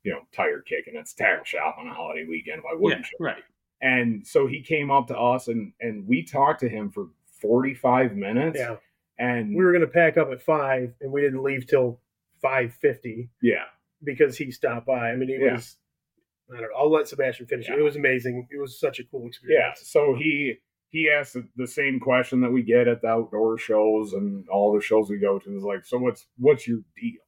you know, tire kicking. It's tackle shop on a holiday weekend. Why wouldn't yeah, you? right. And so he came up to us, and and we talked to him for forty five minutes. Yeah. And We were going to pack up at five, and we didn't leave till five fifty yeah, because he stopped by. I mean, he Yeah. was. I don't know. I'll let Sebastian finish. Yeah. It was amazing. It was such a cool experience. yeah. experience. So he he asked the, the same question that we get at the outdoor shows and all the shows we go to is like, so what's what's your deal?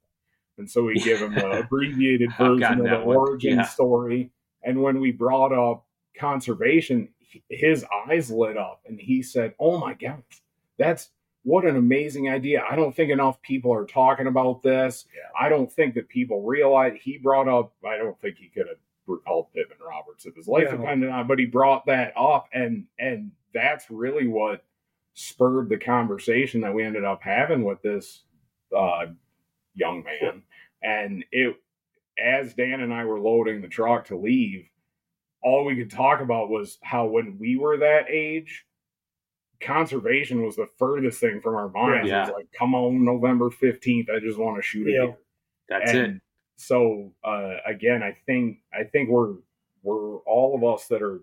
And so we give him the abbreviated version of the one. origin Yeah. story. And when we brought up conservation, his eyes lit up and he said, "Oh my God, that's what an amazing idea! I don't think enough people are talking about this. I don't think that people realize." He brought up. I don't think he could have recalled Pittman Roberts if his life No. depended on, but he brought that up, and and that's really what spurred the conversation that we ended up having with this uh, young man. And it, as Dan and I were loading the truck to leave, all we could talk about was how when we were that age, conservation was the furthest thing from our minds. It Yeah. was like, come on, November 15th, I just want to shoot Yeah. deer. That's And it. So uh, again, I think I think we're we're all of us that are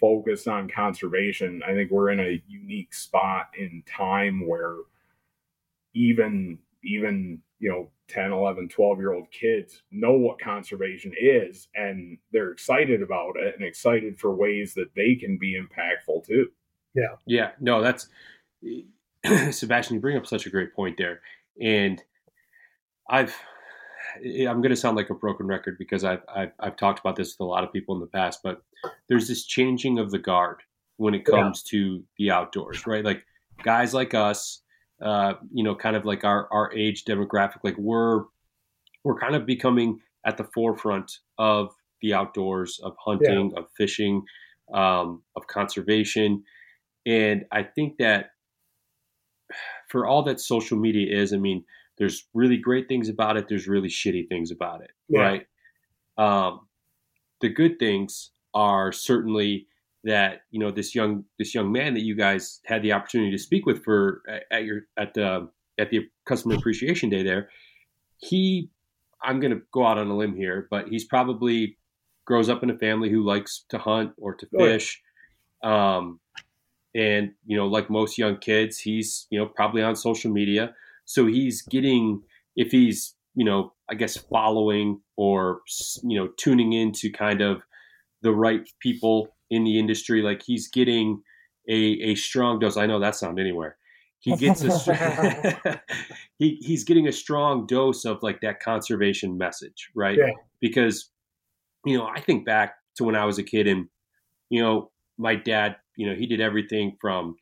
focused on conservation. I think we're in a unique spot in time where even even you know 10 11 12 year old kids know what conservation is and they're excited about it and excited for ways that they can be impactful too Yeah, yeah no, that's Sebastian. You bring up such a great point there, and I've eh, I'm going to sound like a broken record because I've, I've I've talked about this with a lot of people in the past, but there's this changing of the guard when it Yeah. comes to the outdoors, right? Like guys like us, uh, you know, kind of like our our age demographic, like we're we're kind of becoming at the forefront of the outdoors, of hunting, of fishing, um, of conservation. And I think that for all that social media is, I mean, there's really great things about it. There's really shitty things about it, Yeah. right? Um, the good things are certainly that you know this young this young man that you guys had the opportunity to speak with for at your at the at the customer appreciation day there. He, I'm going to go out on a limb here, but he's probably grows up in a family who likes to hunt or to Oh, fish. Um, and you know like most young kids he's you know probably on social media so he's getting if he's you know i guess following or you know tuning into kind of the right people in the industry like he's getting a a strong dose. I know that's not anywhere. He gets a he, he's getting a strong dose of like that conservation message right? Yeah. because you know i think back to when i was a kid and you know my dad you know he did everything from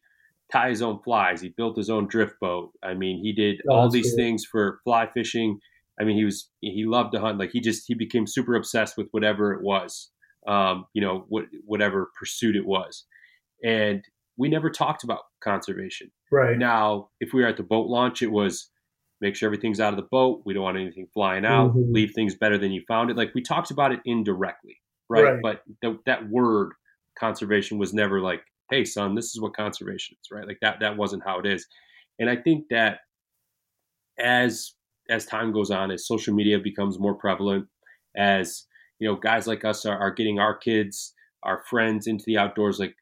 tie his own flies. He built his own drift boat. I mean he did Oh, all these cool. things for fly fishing. I mean he was he loved to hunt. Like he just he became super obsessed with whatever it was um you know what whatever pursuit it was. And we never talked about conservation. Right. now if we were at the boat launch it was make sure everything's out of the boat. We don't want anything flying out. Mhm. leave things better than you found it. Like we talked about it indirectly right, Right. but th- that word conservation was never like hey son this is what conservation is right? Like that that wasn't how it is. And i think that as as time goes on as social media becomes more prevalent as you know guys like us are, are getting our kids our friends into the outdoors like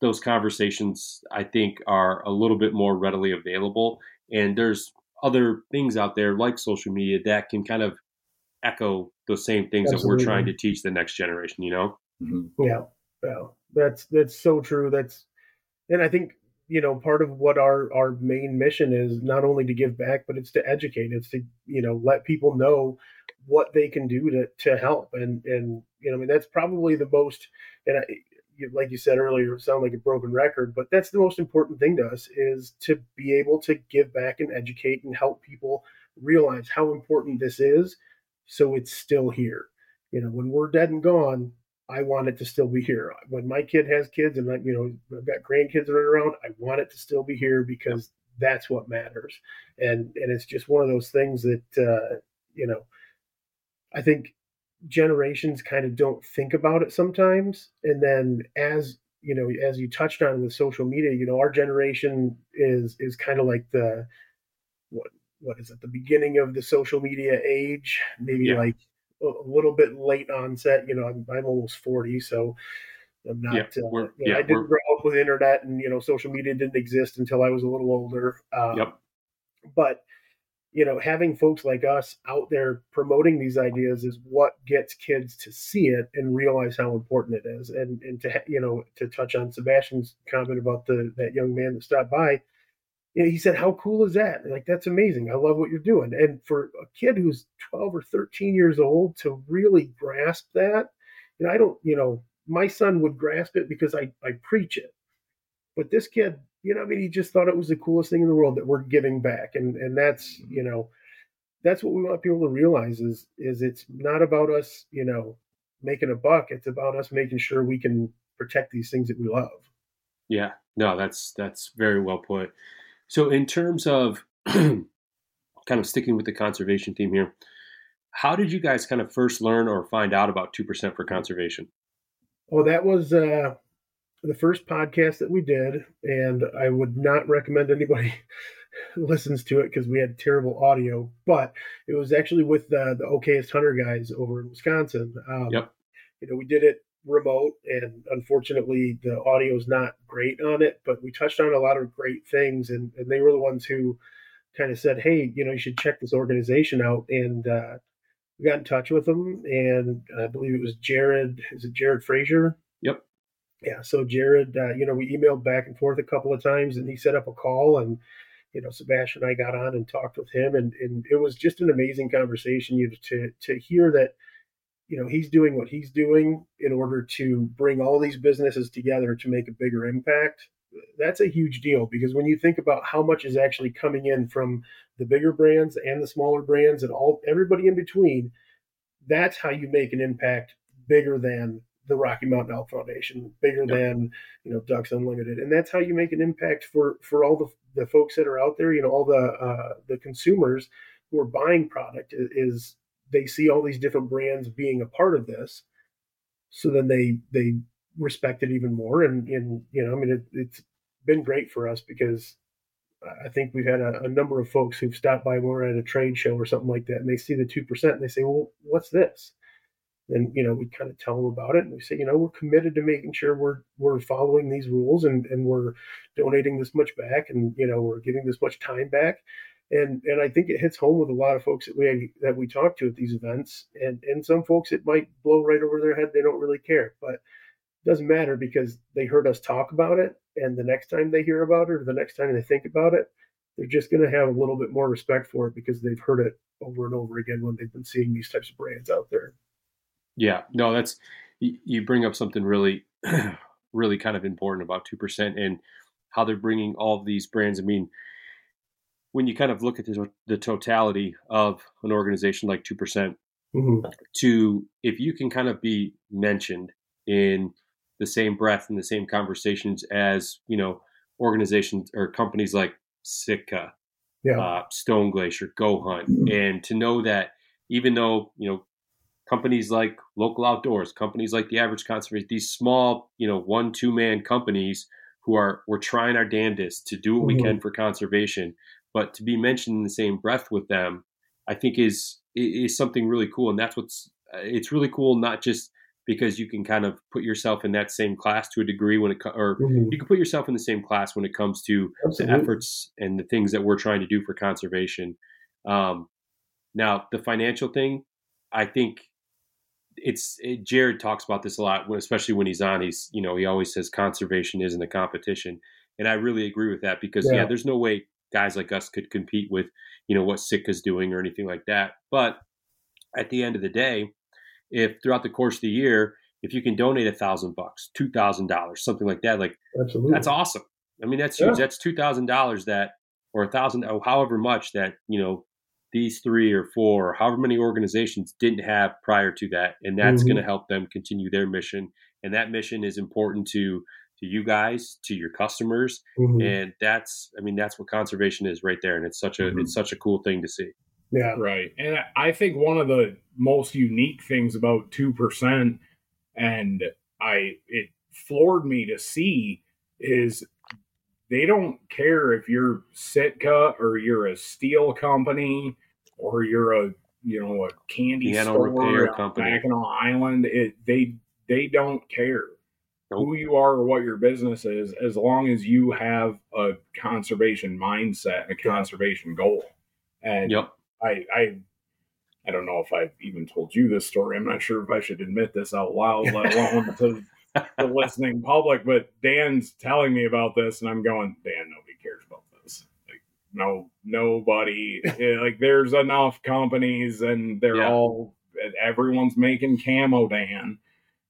those conversations i think are a little bit more readily available. And there's other things out there like social media that can kind of echo those same things that we're trying to teach the next generation you know? Mm-hmm. Yeah, yeah, that's that's so true. That's, and I think you know part of what our our main mission is not only to give back, but it's to educate. It's to you know let people know what they can do to to help. And and you know I mean that's probably the most. And I, like you said earlier, sound like a broken record, but that's the most important thing to us is to be able to give back and educate and help people realize how important this is, so it's still here. You know, when we're dead and gone, I want it to still be here. When my kid has kids and I, you know, I've got grandkids are around, I want it to still be here because that's what matters. And and it's just one of those things that uh, you know, I think generations kind of don't think about it sometimes. And then as you know, as you touched on with social media, you know, our generation is is kind of like the what what is it, the beginning of the social media age, maybe Yeah. like a, little bit late onset. You know, I'm, I'm almost 40, so I'm not. Yeah, uh, we're- you know, yeah, I didn't grow up with internet, and you know, social media didn't exist until I was a little older. Um, Yep. But you know, having folks like us out there promoting these ideas is what gets kids to see it and realize how important it is. And and to you know, to touch on Sebastian's comment about the that young man that stopped by, you know, he said, "How cool is that? Like that's amazing. I love what you're doing." And for a kid who's 12 or 13 years old to really grasp that, know, I don't, you know, my son would grasp it because I I preach it, but this kid, you know, I mean, he just thought it was the coolest thing in the world that we're giving back, and and that's you know, that's what we want people to realize is is it's not about us, you know, making a buck. It's about us making sure we can protect these things that we love. Yeah, no, that's that's very well put. So, in terms of kind of sticking with the conservation theme here, how did you guys kind of first learn or find out about two percent for conservation? Well, that was uh, the first podcast that we did, and I would not recommend anybody listens to it because we had terrible audio. But it was actually with the the OKest Hunter guys over in Wisconsin. Um, Yep. You know, we did it remote, and unfortunately, the audio is not great on it. But we touched on a lot of great things, and, and they were the ones who kind of said, "Hey, you know, you should check this organization out." And uh, we got in touch with them, and I believe it was Jared. Is it Jared Frazier? Yep. Yeah. So Jared, uh, you know, we emailed back and forth a couple of times, and he set up a call, and you know, Sebastian and I got on and talked with him, and and it was just an amazing conversation. You to to hear that, you know, he's doing what he's doing in order to bring all these businesses together to make a bigger impact. That's a huge deal because when you think about how much is actually coming in from the bigger brands and the smaller brands and all everybody in between, that's how you make an impact bigger than the Rocky Mountain Elk Foundation, bigger Yep. than you know Ducks Unlimited, and that's how you make an impact for for all the the folks that are out there. You know, all the uh, the consumers who are buying product i- is they see all these different brands being a part of this, so then they they respect it even more. And and you know, I mean, it, it's been great for us because I think we've had a, a number of folks who've stopped by when we're at a trade show or something like that, and they see the two percent and they say, "Well, what's this?" And you know, we kind of tell them about it, and we say, you know, we're committed to making sure we're we're following these rules, and and we're donating this much back, and you know, we're giving this much time back, and and I think it hits home with a lot of folks that we that we talk to at these events, and and some folks it might blow right over their head, they don't really care, but it doesn't matter because they heard us talk about it, and the next time they hear about it, or the next time they think about it, they're just going to have a little bit more respect for it because they've heard it over and over again when they've been seeing these types of brands out there. Yeah, no, that's you, bring up something really, really kind of important about two percent and how they're bringing all these brands. I mean, when you kind of look at the, the totality of an organization like two percent, Mm-hmm. to if you can kind of be mentioned in the same breath in the same conversations as you know organizations or companies like Sitka, Yeah. uh, Stone Glacier, Go Hunt, and to know that even though you know companies like Local Outdoors, companies like the Average Conservation, these small you know one two man companies who are we're trying our damnedest to do what we Mhm. can for conservation, but to be mentioned in the same breath with them, I think is is something really cool, and that's what's uh, it's really cool not just because you can kind of put yourself in that same class to a degree when it or Mhm. you can put yourself in the same class when it comes to the efforts and the things that we're trying to do for conservation. Um, now, the financial thing, I think it's it, Jared talks about this a lot, especially when he's on. He's you know he always says conservation isn't a competition, and I really agree with that because yeah, Yeah. there's no way guys like us could compete with you know what Sitka's doing or anything like that. But at the end of the day, if throughout the course of the year, if you can donate a thousand bucks, two thousand dollars, something like that, like Absolutely. that's awesome. I mean, that's huge. Yeah. That's two thousand dollars that, or a thousand, oh, however much that you know these three or four, or however many organizations didn't have prior to that, and that's Mhm. going to help them continue their mission. And that mission is important to to you guys, to your customers, Mhm. and that's, I mean, that's what conservation is right there. And it's such a, Mhm. it's such a cool thing to see. Yeah. Right. And I think one of the most unique things about 2% and I it floored me to see is they don't care if you're Sitka or you're a steel company or you're a you know a candy Piano store repair company. Mackinac Island. It they they don't care Nope. who you are or what your business is, as long as you have a conservation mindset and a conservation goal. And Yep. I I I don't know if I've even told you this story. I'm not sure if I should admit this out loud, let alone to the listening public. But Dan's telling me about this, and I'm going, Dan, nobody cares about this. Like, no, nobody. Eh, like, there's enough companies, and they're Yeah. all everyone's making camo, Dan.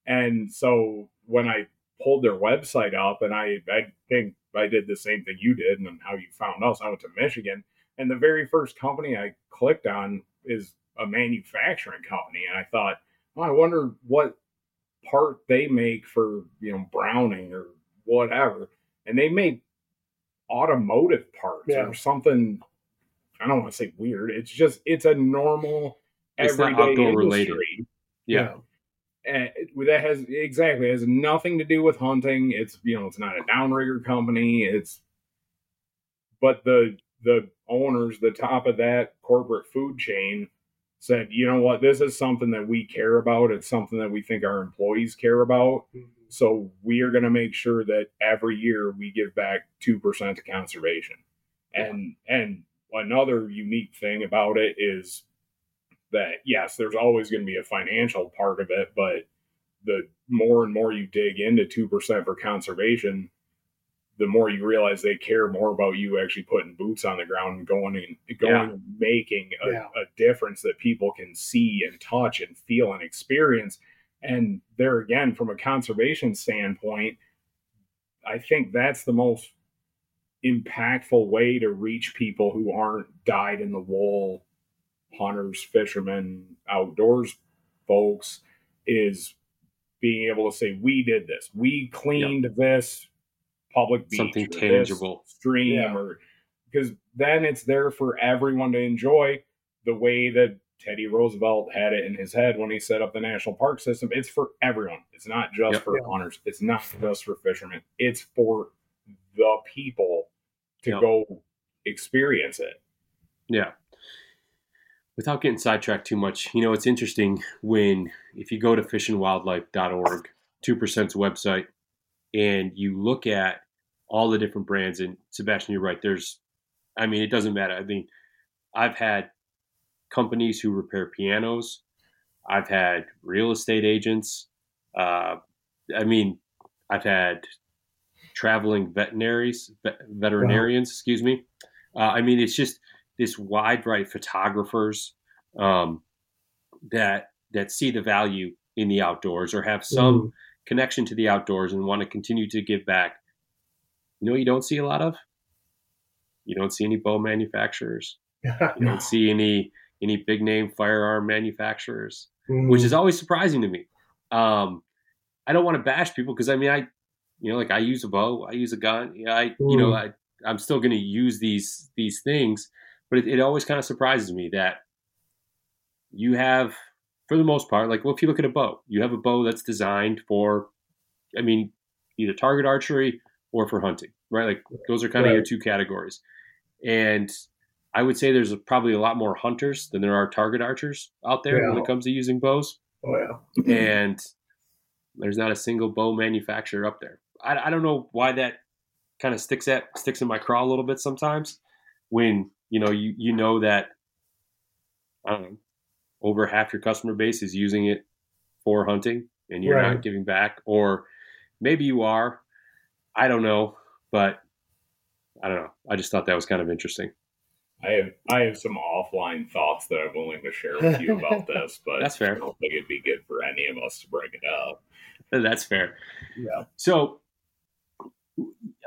And so when I pulled their website up, and I I think I did the same thing you did, and how you found us. I went to Michigan, and the very first company I clicked on is a manufacturing company, and I thought, oh, I wonder what part they make for you know Browning or whatever, and they make automotive parts Yeah. or something. I don't want to say weird. It's just it's a normal It's everyday outdoor industry. related. Yeah. And that has exactly it has nothing to do with hunting. It's you know it's not a downrigger company. It's but the the owners, the top of that corporate food chain, said, you know what, this is something that we care about. It's something that we think our employees care about. Mm-hmm. So we are going to make sure that every year we give back two percent to conservation. And and another unique thing about it is that yes, there's always going to be a financial part of it, but the more and more you dig into two percent for conservation, the more you realize they care more about you actually putting boots on the ground and going and going Yeah. and making a, Yeah. a difference that people can see and touch and feel and experience. And there again, from a conservation standpoint, I think that's the most impactful way to reach people who aren't dyed in the wool hunters, fishermen, outdoors folks is being able to say, we did this. We cleaned this public beach. Something or this tangible. Stream Yeah. or because then it's there for everyone to enjoy the way that Teddy Roosevelt had it in his head when he set up the national park system. It's for everyone. It's not just Yep. for Yeah. hunters. It's not just for fishermen. It's for the people to Yep. go experience it. Yeah. Without getting sidetracked too much, you know, it's interesting when if you go to fishandwildlife.org, 2%'s website, and you look at all the different brands, and Sebastian, you're right. There's, I mean, it doesn't matter. I mean, I've had companies who repair pianos, I've had real estate agents. Uh, I mean, I've had traveling veterinaries, vet- veterinarians, excuse me. Uh, I mean, it's just this wide variety of photographers um, that that see the value in the outdoors or have some connection to the outdoors and want to continue to give back. You know, what you don't see a lot of. You don't see any bow manufacturers. You don't see any any big name firearm manufacturers which is always surprising to me. Um, I don't want to bash people because I mean, I, you know, like I use a bow, I use a gun, you know, I, you know, I, I'm still going to use these these things, but it, it always kind of surprises me that you have, for the most part, like well, if you look at a bow, you have a bow that's designed for, I mean, either target archery or for hunting, right? Like those are kind of your two categories, and I would say there's probably a lot more hunters than there are target archers out there when it comes to using bows oh yeah. and there's not a single bow manufacturer up there. I, I don't know why that kind of sticks at sticks in my craw a little bit sometimes when you know you you know that I don't know over half your customer base is using it for hunting and you're Right. not giving back or maybe you are I don't know but I don't know I just thought that was kind of interesting I have I have some offline thoughts that I'm willing to share with you about this, but That's fair. I don't think it'd be good for any of us to bring it up. that's fair Yeah. So,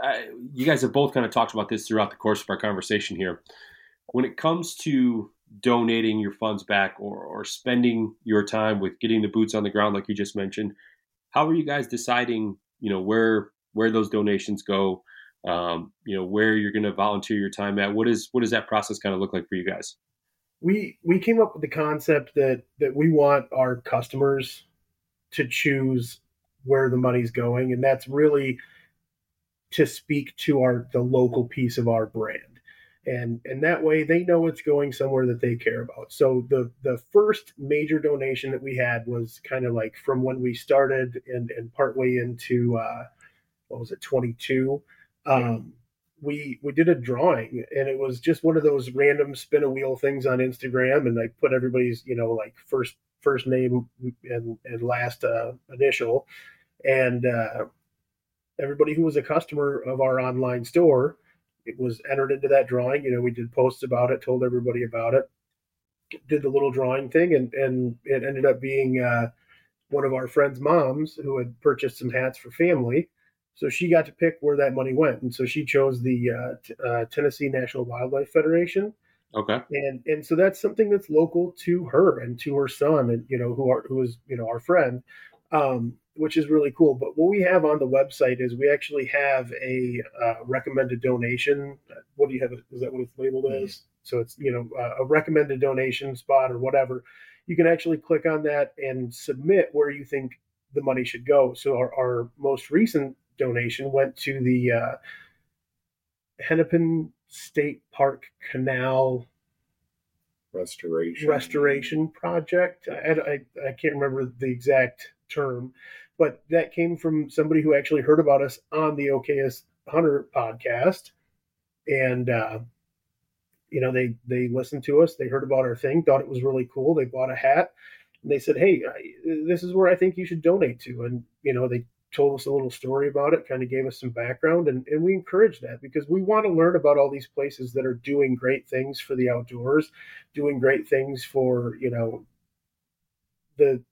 I, you guys have both kind of talked about this throughout the course of our conversation here. When it comes to donating your funds back or, or spending your time with getting the boots on the ground, like you just mentioned, how are you guys deciding, you know, where where those donations go? Um, you know, where you're going to volunteer your time at? What is what does that process kind of look like for you guys? we we came up with the concept that that we want our customers to choose where the money's going and that's really to speak to our the local piece of our brand and and that way they know it's going somewhere that they care about. So the the first major donation that we had was kind of like from when we started and and partway into uh what was it 22 um we we did a drawing and it was just one of those random spin a wheel things on instagram and i put everybody's you know like first first name and, and last uh, initial. And uh, everybody who was a customer of our online store it was entered into that drawing. You know, we did posts about it, told everybody about it, did the little drawing thing, and and it ended up being uh, one of our friends' moms who had purchased some hats for family. So she got to pick where that money went, and so she chose the uh, t- uh, Tennessee National Wildlife Federation. Okay. And and so that's something that's local to her and to her son, and you know who are who is you know our friend. Um, which is really cool. But what we have on the website is we actually have a uh, recommended donation. What do you have? Is that what it's labeled mm-hmm. as? So it's you know a recommended donation spot or whatever. You can actually click on that and submit where you think the money should go. So our, our most recent donation went to the uh, Hennepin State Park Canal restoration restoration project. I, I, I can't remember the exact term, but that came from somebody who actually heard about us on the OKS Hunter podcast, and uh, you know they they listened to us, they heard about our thing, thought it was really cool, they bought a hat, and they said, "Hey, this is where I think you should donate to," and you know they told us a little story about it, kind of gave us some background, and, and we encourage that because we want to learn about all these places that are doing great things for the outdoors, doing great things for you know the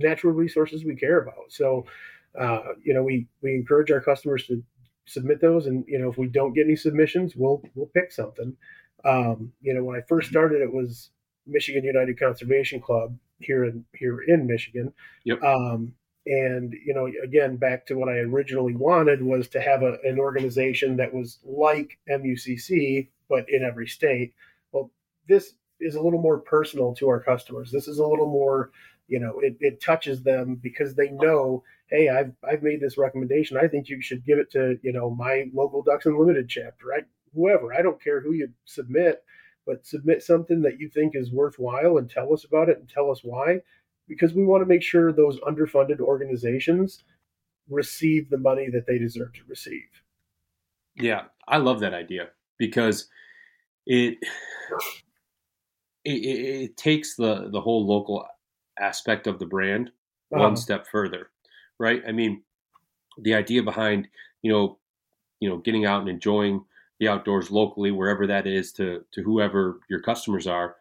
natural resources we care about. So, uh, you know, we we encourage our customers to submit those, and you know, if we don't get any submissions, we'll we'll pick something. Um, you know, when I first started, it was Michigan United Conservation Club here in here in Michigan. Yep. Um, and you know, again, back to what I originally wanted was to have a, an organization that was like MUCC, but in every state. Well, this is a little more personal to our customers. This is a little more you know it, it touches them because they know hey i've i've made this recommendation. I think you should give it to you know my local ducks unlimited chapter right? Whoever i don't care who you submit but submit something that you think is worthwhile and tell us about it and tell us why because we want to make sure those underfunded organizations receive the money that they deserve to receive. Yeah i love that idea because it it, it, takes the the whole local aspect of the brand uh-huh. one step further, right? I mean, the idea behind you know, you know, getting out and enjoying the outdoors locally, wherever that is, to to whoever your customers are,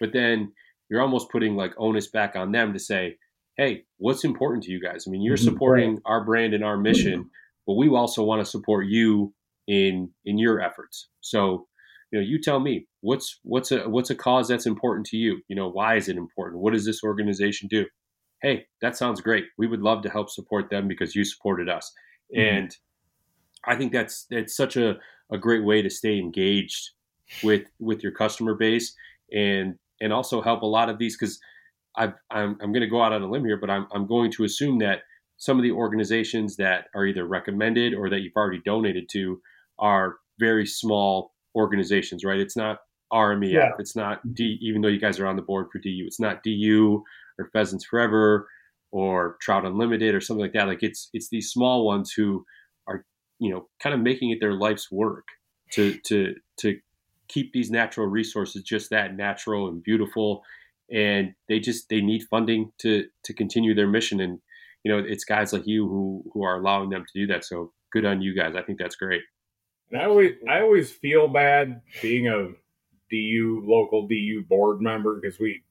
but then you're almost putting like onus back on them to say, hey, what's important to you guys? I mean, you're mm-hmm. supporting our brand and our mission, but we also want to support you in in your efforts. So you know, you tell me what's what's a what's a cause that's important to you. You know, why is it important? What does this organization do? Hey, that sounds great. We would love to help support them because you supported us. Mm-hmm. And I think that's that's such a, a great way to stay engaged with with your customer base and and also help a lot of these because I'm I'm going to go out on a limb here, but I'm I'm going to assume that some of the organizations that are either recommended or that you've already donated to are very small organizations, right? It's not RMEF. Yeah. It's not D, even though you guys are on the board for DU. It's not DU or Pheasants Forever or Trout Unlimited or something like that. Like it's it's these small ones who are you know kind of making it their life's work to to to keep these natural resources just that natural and beautiful and they just they need funding to to continue their mission and you know it's guys like you who who are allowing them to do that so good on you guys i think that's great I always I always feel bad being a DU local DU board member because we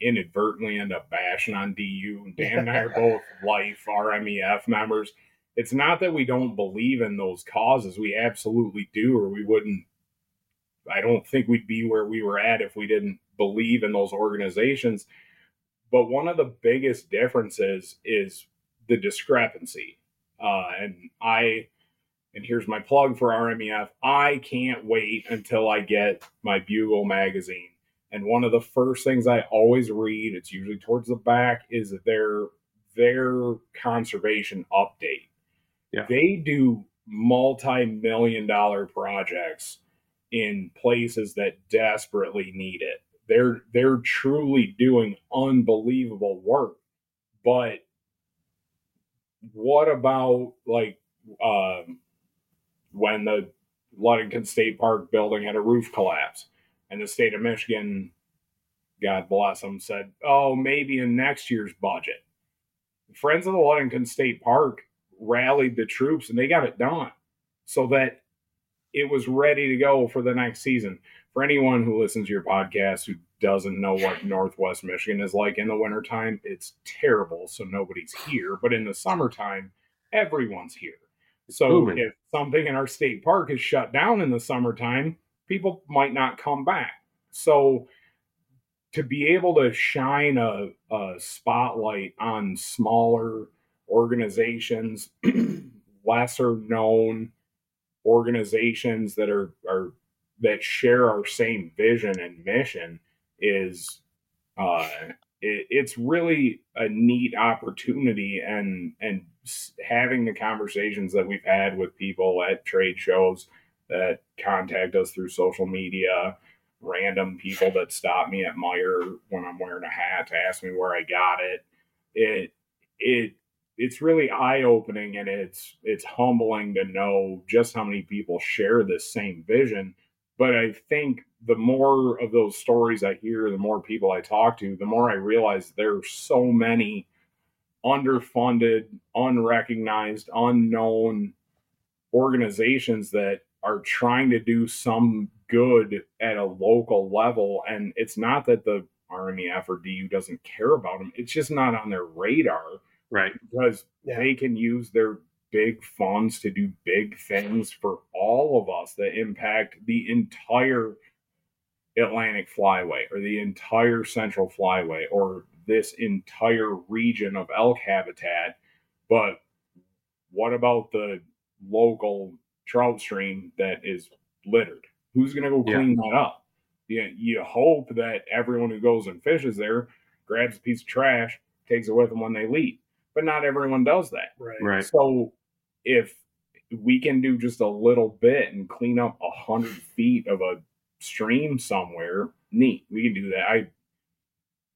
inadvertently end up bashing on DU. And Dan and I are both life RMEF members. It's not that we don't believe in those causes. We absolutely do, or we wouldn't. I don't think we'd be where we were at if we didn't believe in those organizations. But one of the biggest differences is the discrepancy. Uh, and I and here's my plug for RMEF. I can't wait until I get my Bugle magazine. And one of the first things I always read, it's usually towards the back, is their their conservation update. Yeah. They do multi-million dollar projects in places that desperately need it. They're they're truly doing unbelievable work. But what about like um, when the Ludington State Park building had a roof collapse and the state of Michigan, God bless them, said, "Oh, maybe in next year's budget." Friends of the Ludington State Park rallied the troops and they got it done so that it was ready to go for the next season. For anyone who listens to your podcast who doesn't know what Northwest Michigan is like in the wintertime, it's terrible. So nobody's here. But in the summertime, everyone's here. So booming. if something in our state park is shut down in the summertime, people might not come back. So to be able to shine a, a spotlight on smaller organizations, lesser known organizations that are, are that share our same vision and mission is uh, it, it's really a neat opportunity and and having the conversations that we've had with people at trade shows that contact us through social media random people that stop me at Meijer when I'm wearing a hat to ask me where I got it. It it it's really eye opening and it's it's humbling to know just how many people share this same vision but I think the more of those stories I hear, the more people I talk to, the more I realize there are so many underfunded, unrecognized, unknown organizations that are trying to do some good at a local level. And it's not that the RMEF or DU doesn't care about them, it's just not on their radar Right. because Yeah. they can use their big funds to do big things for all of us that impact the entire Atlantic Flyway or the entire Central Flyway or this entire region of elk habitat. But what about the local trout stream that is littered? Who's going to go Yeah. clean that up? You, you hope that everyone who goes and fishes there grabs a piece of trash, takes it with them when they leave. But not everyone does that. Right. Right. So if we can do just a little bit and clean up a hundred feet of a stream somewhere, neat. We can do that. I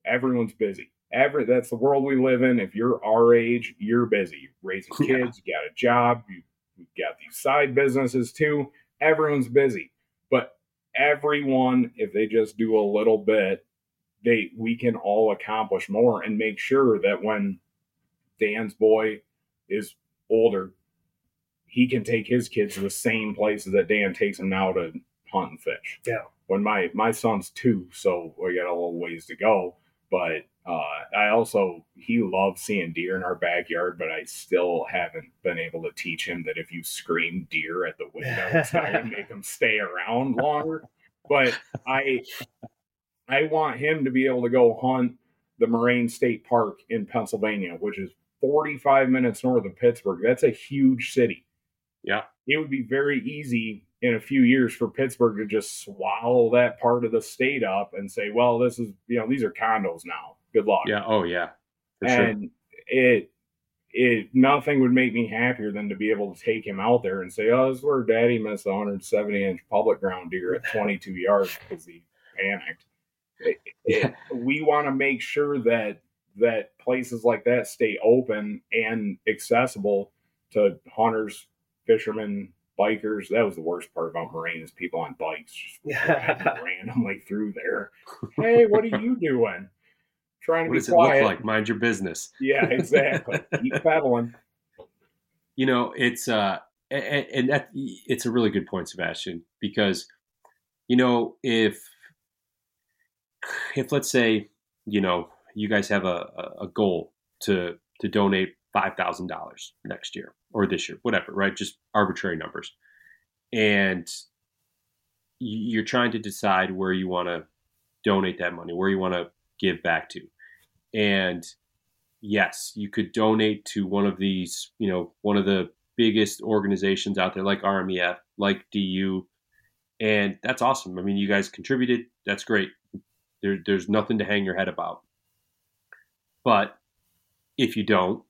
everyone's busy. Every that's the world we live in. If you're our age, you're busy. Raising Yeah. kids, you got a job, you, you got these side businesses too. Everyone's busy. But everyone, if they just do a little bit, they we can all accomplish more and make sure that when Dan's boy is older, he can take his kids to the same places that Dan takes them now to hunt and fish. Yeah. When my my son's two, so we got a little ways to go. But uh, I also he loves seeing deer in our backyard, but I still haven't been able to teach him that if you scream deer at the window, it's not gonna make him stay around longer. But I I want him to be able to go hunt the Moraine State Park in Pennsylvania, which is 45 minutes north of Pittsburgh. That's a huge city. Yeah. It would be very easy in a few years for Pittsburgh to just swallow that part of the state up and say, well, this is, you know, these are condos now. Good luck. Yeah. Oh, yeah. For sure. and it, it, nothing would make me happier than to be able to take him out there and say, oh, this is where daddy missed a 170 inch public ground deer at 22 yards because he panicked. It- it- we want to make sure that that places like that stay open and accessible to hunters, fishermen, bikers. That was the worst part about Moraine is people on bikes just driving randomly through there. Hey, what are you doing? Trying to What be does it quiet. look like? Mind your business. Yeah, exactly. Keep pedaling. you know it's uh and, and that it's a really good point sebastian because you know if if let's say you know you guys have a, a- a goal to to donate five thousand dollars next year or this year whatever right just arbitrary numbers and you're trying to decide where you want to donate that money where you want to give back to and yes, you could donate to one of these, you know, one of the biggest organizations out there like RMEF, like DU, and that's awesome. I mean, you guys contributed. That's great. There, there's nothing to hang your head about. But if you don't,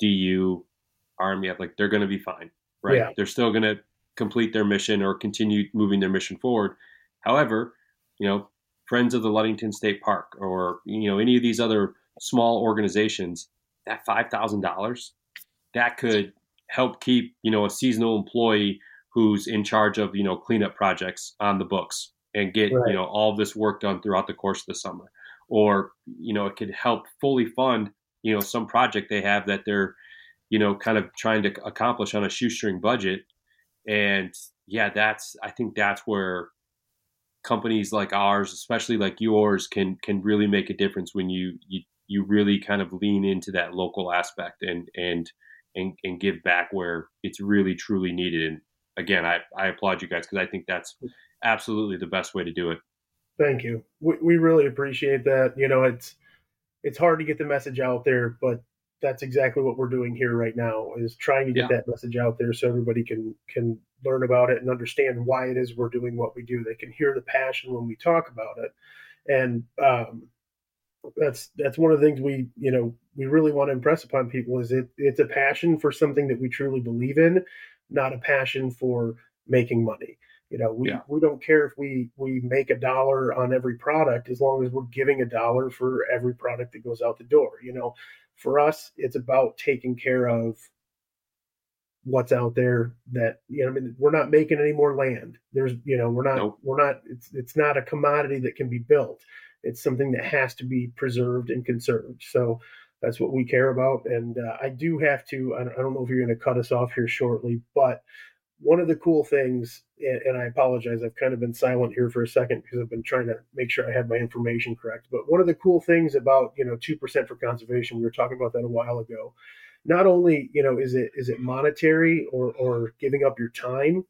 DU, RMEF, like they're going to be fine. right? Yeah. They're still going to complete their mission or continue moving their mission forward. However, you know, Friends of the Ludington State Park or you know any of these other small organizations, that five thousand dollars that could help keep you know a seasonal employee who's in charge of you know cleanup projects on the books and get Right. you know all this work done throughout the course of the summer or you know it could help fully fund you know some project they have that they're you know kind of trying to accomplish on a shoestring budget and yeah that's i think that's where companies like ours especially like yours can can really make a difference when you you you really kind of lean into that local aspect and and and, and give back where it's really truly needed and again i i applaud you guys because i think that's absolutely the best way to do it Thank you. We, we really appreciate that. You know, it's it's hard to get the message out there, but that's exactly what we're doing here right now is trying to get Yeah. that message out there so everybody can can learn about it and understand why it is we're doing what we do. They can hear the passion when we talk about it. And um that's that's one of the things we you know we really want to impress upon people is it it's a passion for something that we truly believe in not a passion for making money you know we, Yeah. we don't care if we we make a dollar on every product as long as we're giving a dollar for every product that goes out the door you know for us it's about taking care of what's out there that you know I mean we're not making any more land. There's you know we're not Nope. we're not it's it's not a commodity that can be built. It's something that has to be preserved and conserved. So that's what we care about. And uh, i do have to I don't, I don't know if you're going to cut us off here shortly but one of the cool things and, and i apologize i've kind of been silent here for a second because i've been trying to make sure i had my information correct but one of the cool things about you know 2% for conservation we were talking about that a while ago. Not only you know is it is it monetary or or giving up your time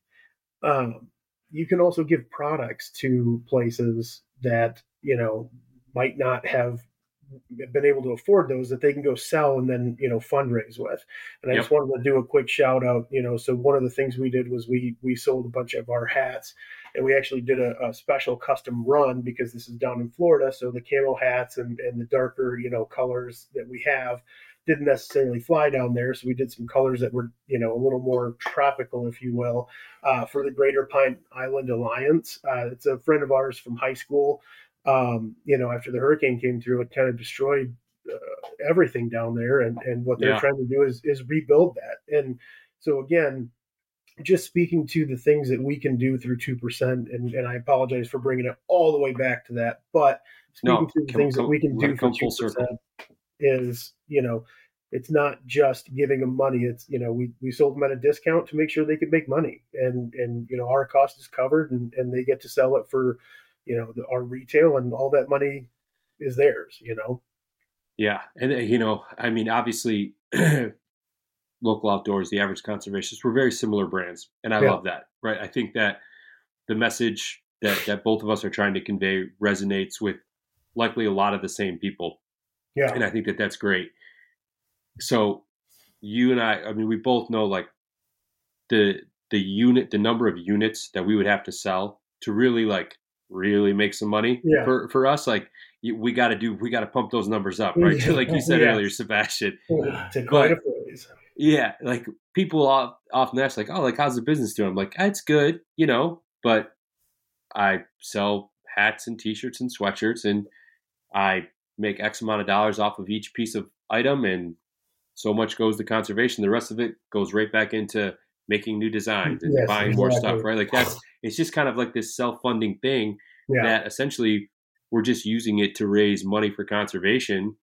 um, you can also give products to places that you know might not have been able to afford those that they can go sell and then you know fundraise with. And i just wanted to do a quick shout out you know so one of the things we did was we we sold a bunch of our hats and we actually did a, a special custom run because this is down in florida so the camo hats and, and the darker you know colors that we have didn't necessarily fly down there so we did some colors that were you know a little more tropical if you will uh, for the greater pine island alliance. Uh, it's a friend of ours from high school um, you know, after the hurricane came through, it kind of destroyed uh, everything down there. And, and what they're Yeah. trying to do is, is rebuild that. And so, again, just speaking to the things that we can do through 2%, and, and I apologize for bringing it all the way back to that, but speaking No, to the things that come- we can do for 2% circle. is, you know, it's not just giving them money. It's, you know, we, we sold them at a discount to make sure they could make money and, and, you know, our cost is covered and, and they get to sell it for, you know, the, our retail and all that money is theirs, you know? Yeah, and uh, you know, I mean, obviously, local outdoors, the average conservationists, we're very similar brands, and I Yeah. love that. Right, I think that the message that that both of us are trying to convey resonates with likely a lot of the same people, Yeah. and I think that that's great. So, you and I, I mean, we both know like the the unit, the number of units that we would have to sell to really like really make some money Yeah. for for us, like. We got to do. We got to pump those numbers up, right? like you said Yeah. earlier, Sebastian. to coin a phrase. Yeah, like people of- often ask, like, "Oh, like how's the business doing?" I'm like, ah, "It's good, you know." But I sell hats and T-shirts and sweatshirts, and I make X amount of dollars off of each piece of item, and so much goes to conservation. The rest of it goes right back into making new designs and Yes, buying more stuff, right? Like that's it's just kind of like this self-funding thing Yeah. that essentially we're just using it to raise money for conservation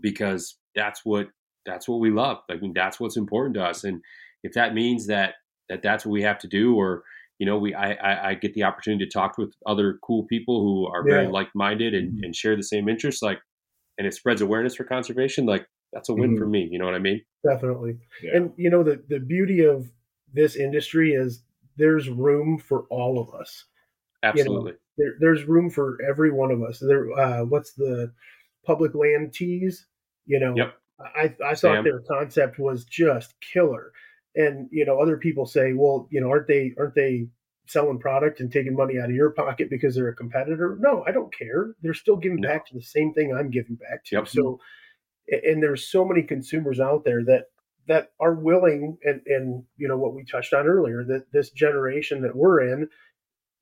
because that's what that's what we love. I mean, that's what's important to us. And if that means that that that's what we have to do, or you know, we I I, I get the opportunity to talk with other cool people who are very like minded and, mm-hmm. and share the same interests, like, and it spreads awareness for conservation. Like that's a win for mm-hmm. me. You know what I mean? Definitely. Yeah. And you know the the beauty of this industry is there's room for all of us. Absolutely. There, there's room for every one of us. There, uh, what's the public land teas? You know, Yep. I I thought Sam. their concept was just killer. And you know, other people say, well, you know, aren't they aren't they selling product and taking money out of your pocket because they're a competitor? No, I don't care. They're still giving No. back to the same thing I'm giving back to. Yep. So, and there's so many consumers out there that that are willing and and you know what we touched on earlier that this generation that we're in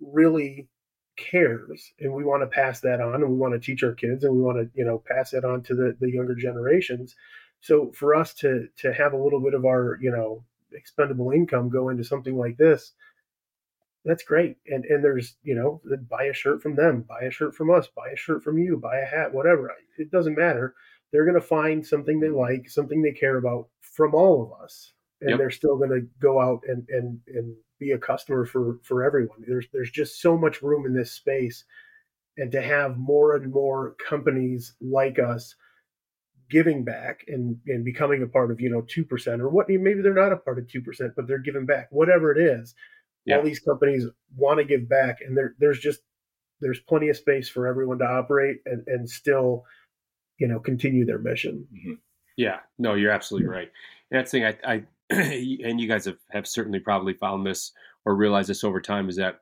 really cares and we want to pass that on and we want to teach our kids and we want to you know pass it on to the, the younger generations. So for us to to have a little bit of our you know expendable income go into something like this that's great. And and there's you know buy a shirt from them buy a shirt from us buy a shirt from you buy a hat whatever it doesn't matter. They're going to find something they mm-hmm. like something they care about from all of us and yep. they're still going to go out and and and be a customer for for everyone. There's there's just so much room in this space, and to have more and more companies like us giving back and and becoming a part of you know two percent or what maybe they're not a part of two percent, but they're giving back whatever it is. Yeah. All these companies want to give back, and there there's just there's plenty of space for everyone to operate and and still you know continue their mission. Mm-hmm. Yeah, no, you're absolutely right. That's the thing I, I and you guys have, have certainly probably found this or realized this over time is that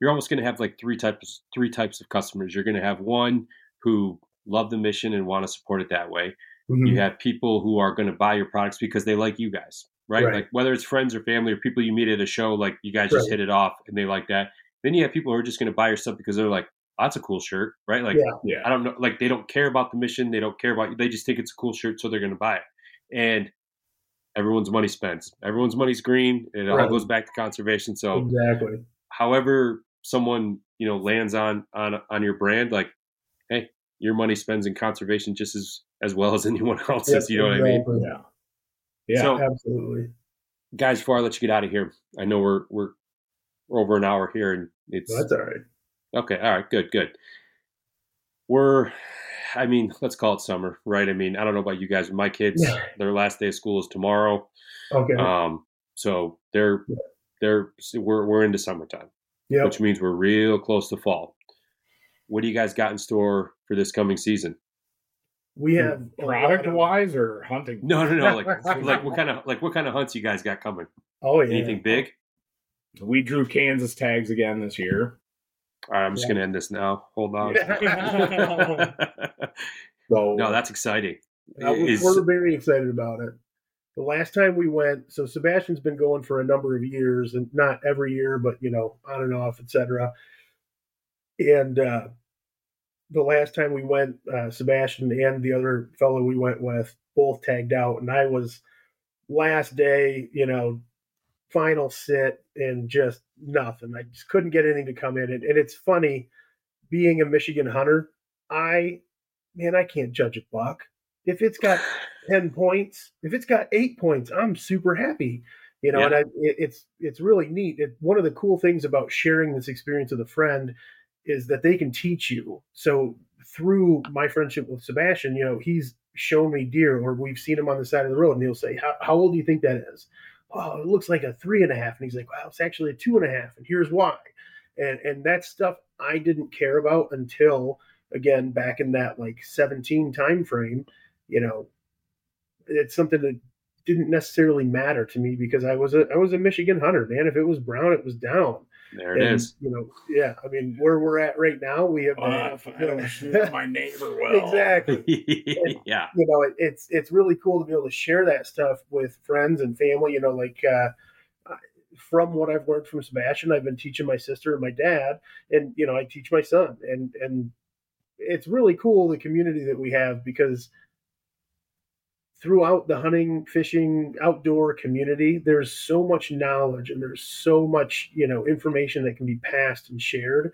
you're almost going to have like three types three types of customers. You're going to have one who love the mission and want to support it that way. Mm-hmm. You have people who are going to buy your products because they like you guys, right? right? Like whether it's friends or family or people you meet at a show, like you guys just hit it off and they like that. Then you have people who are just going to buy your stuff because they're like, oh, "That's a cool shirt," right? Like, yeah. yeah. I don't know, like they don't care about the mission, they don't care about you, they just think it's a cool shirt, so they're going to buy it. And everyone's money spends. Everyone's money's green. It right. all goes back to conservation. So exactly. However, someone you know lands on on on your brand, like, hey, your money spends in conservation just as as well as anyone else's. Yes, you know exactly. what I mean? Yeah. Yeah, so, absolutely. Guys, before I let you get out of here, I know we're we're, we're over an hour here, and it's that's all right. Okay, all right, good, good. We're I mean, let's call it summer, right? I mean, I don't know about you guys, but my kids, yeah. their last day of school is tomorrow. Okay. Um, so they're they're we're we're into summertime, yep. which means we're real close to fall. What do you guys got in store for this coming season? We have product wise or hunting. No, no, no. Like like what kind of like what kind of hunts you guys got coming? Oh yeah. Anything big? We drew Kansas tags again this year. All right, I'm just yeah. gonna end this now. Hold on. so, no, that's exciting. Is, we're very excited about it. The last time we went, so Sebastian's been going for a number of years, and not every year, but you know, on and off, etc. And uh, the last time we went, uh, Sebastian and the other fellow we went with both tagged out, and I was last day, you know, final sit and just nothing. I just couldn't get anything to come in. And, and it's funny being a Michigan hunter. I, man, I can't judge a buck. If it's got 10 points, if it's got eight points, I'm super happy. You know, yeah. and I, it, it's it's really neat. It, one of the cool things about sharing this experience with a friend is that they can teach you. So through my friendship with Sebastian, you know, he's shown me deer, or we've seen him on the side of the road, and he'll say, "How, how old do you think that is?" Oh, it looks like a three and a half. And he's like, wow, it's actually a two and a half. And here's why. And, and that stuff I didn't care about until, again, back in that like 17 time frame, you know, it's something that didn't necessarily matter to me because I was a I was a Michigan hunter, man. If it was brown, it was down. There it and, is. You know, yeah. I mean, where we're at right now, we have uh, you know, my neighbor well. exactly. and, yeah. You know, it, it's it's really cool to be able to share that stuff with friends and family. You know, like uh, from what I've learned from Sebastian, I've been teaching my sister and my dad, and you know, I teach my son, and and it's really cool the community that we have because throughout the hunting, fishing, outdoor community, there's so much knowledge and there's so much, you know, information that can be passed and shared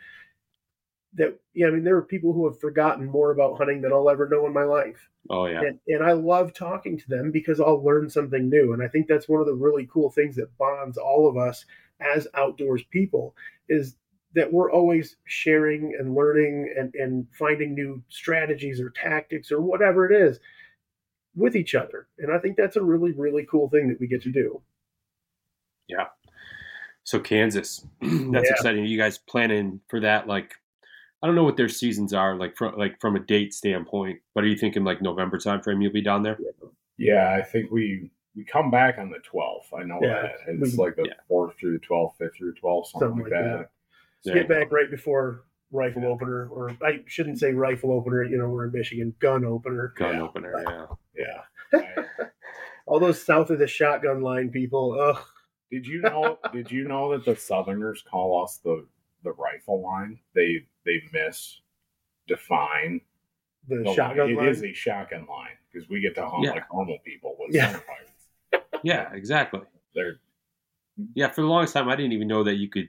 that, yeah, I mean, there are people who have forgotten more about hunting than I'll ever know in my life. Oh, yeah. And, and I love talking to them because I'll learn something new. And I think that's one of the really cool things that bonds all of us as outdoors people is that we're always sharing and learning and, and finding new strategies or tactics or whatever it is with each other. And I think that's a really, really cool thing that we get to do. Yeah. So Kansas, that's yeah. exciting. Are you guys planning for that? Like, I don't know what their seasons are like from like from a date standpoint, but are you thinking like November timeframe you'll be down there? Yeah, I think we we come back on the 12th. I know yeah. that it's like the fourth yeah. through the 12th, fifth through 12th, something, something like, that. that. Get back right before rifle opener, or I shouldn't say rifle opener. You know, we're in Michigan, gun opener. Gun opener, yeah, yeah. all those south of the shotgun line people. Ugh. Did you know? did you know that the Southerners call us the the rifle line? They they miss define The, the shotgun line. line. It is a shotgun line because we get to hunt Yeah. like normal people with Yeah. centerfires. Yeah, exactly. They're Yeah, for the longest time, I didn't even know that you could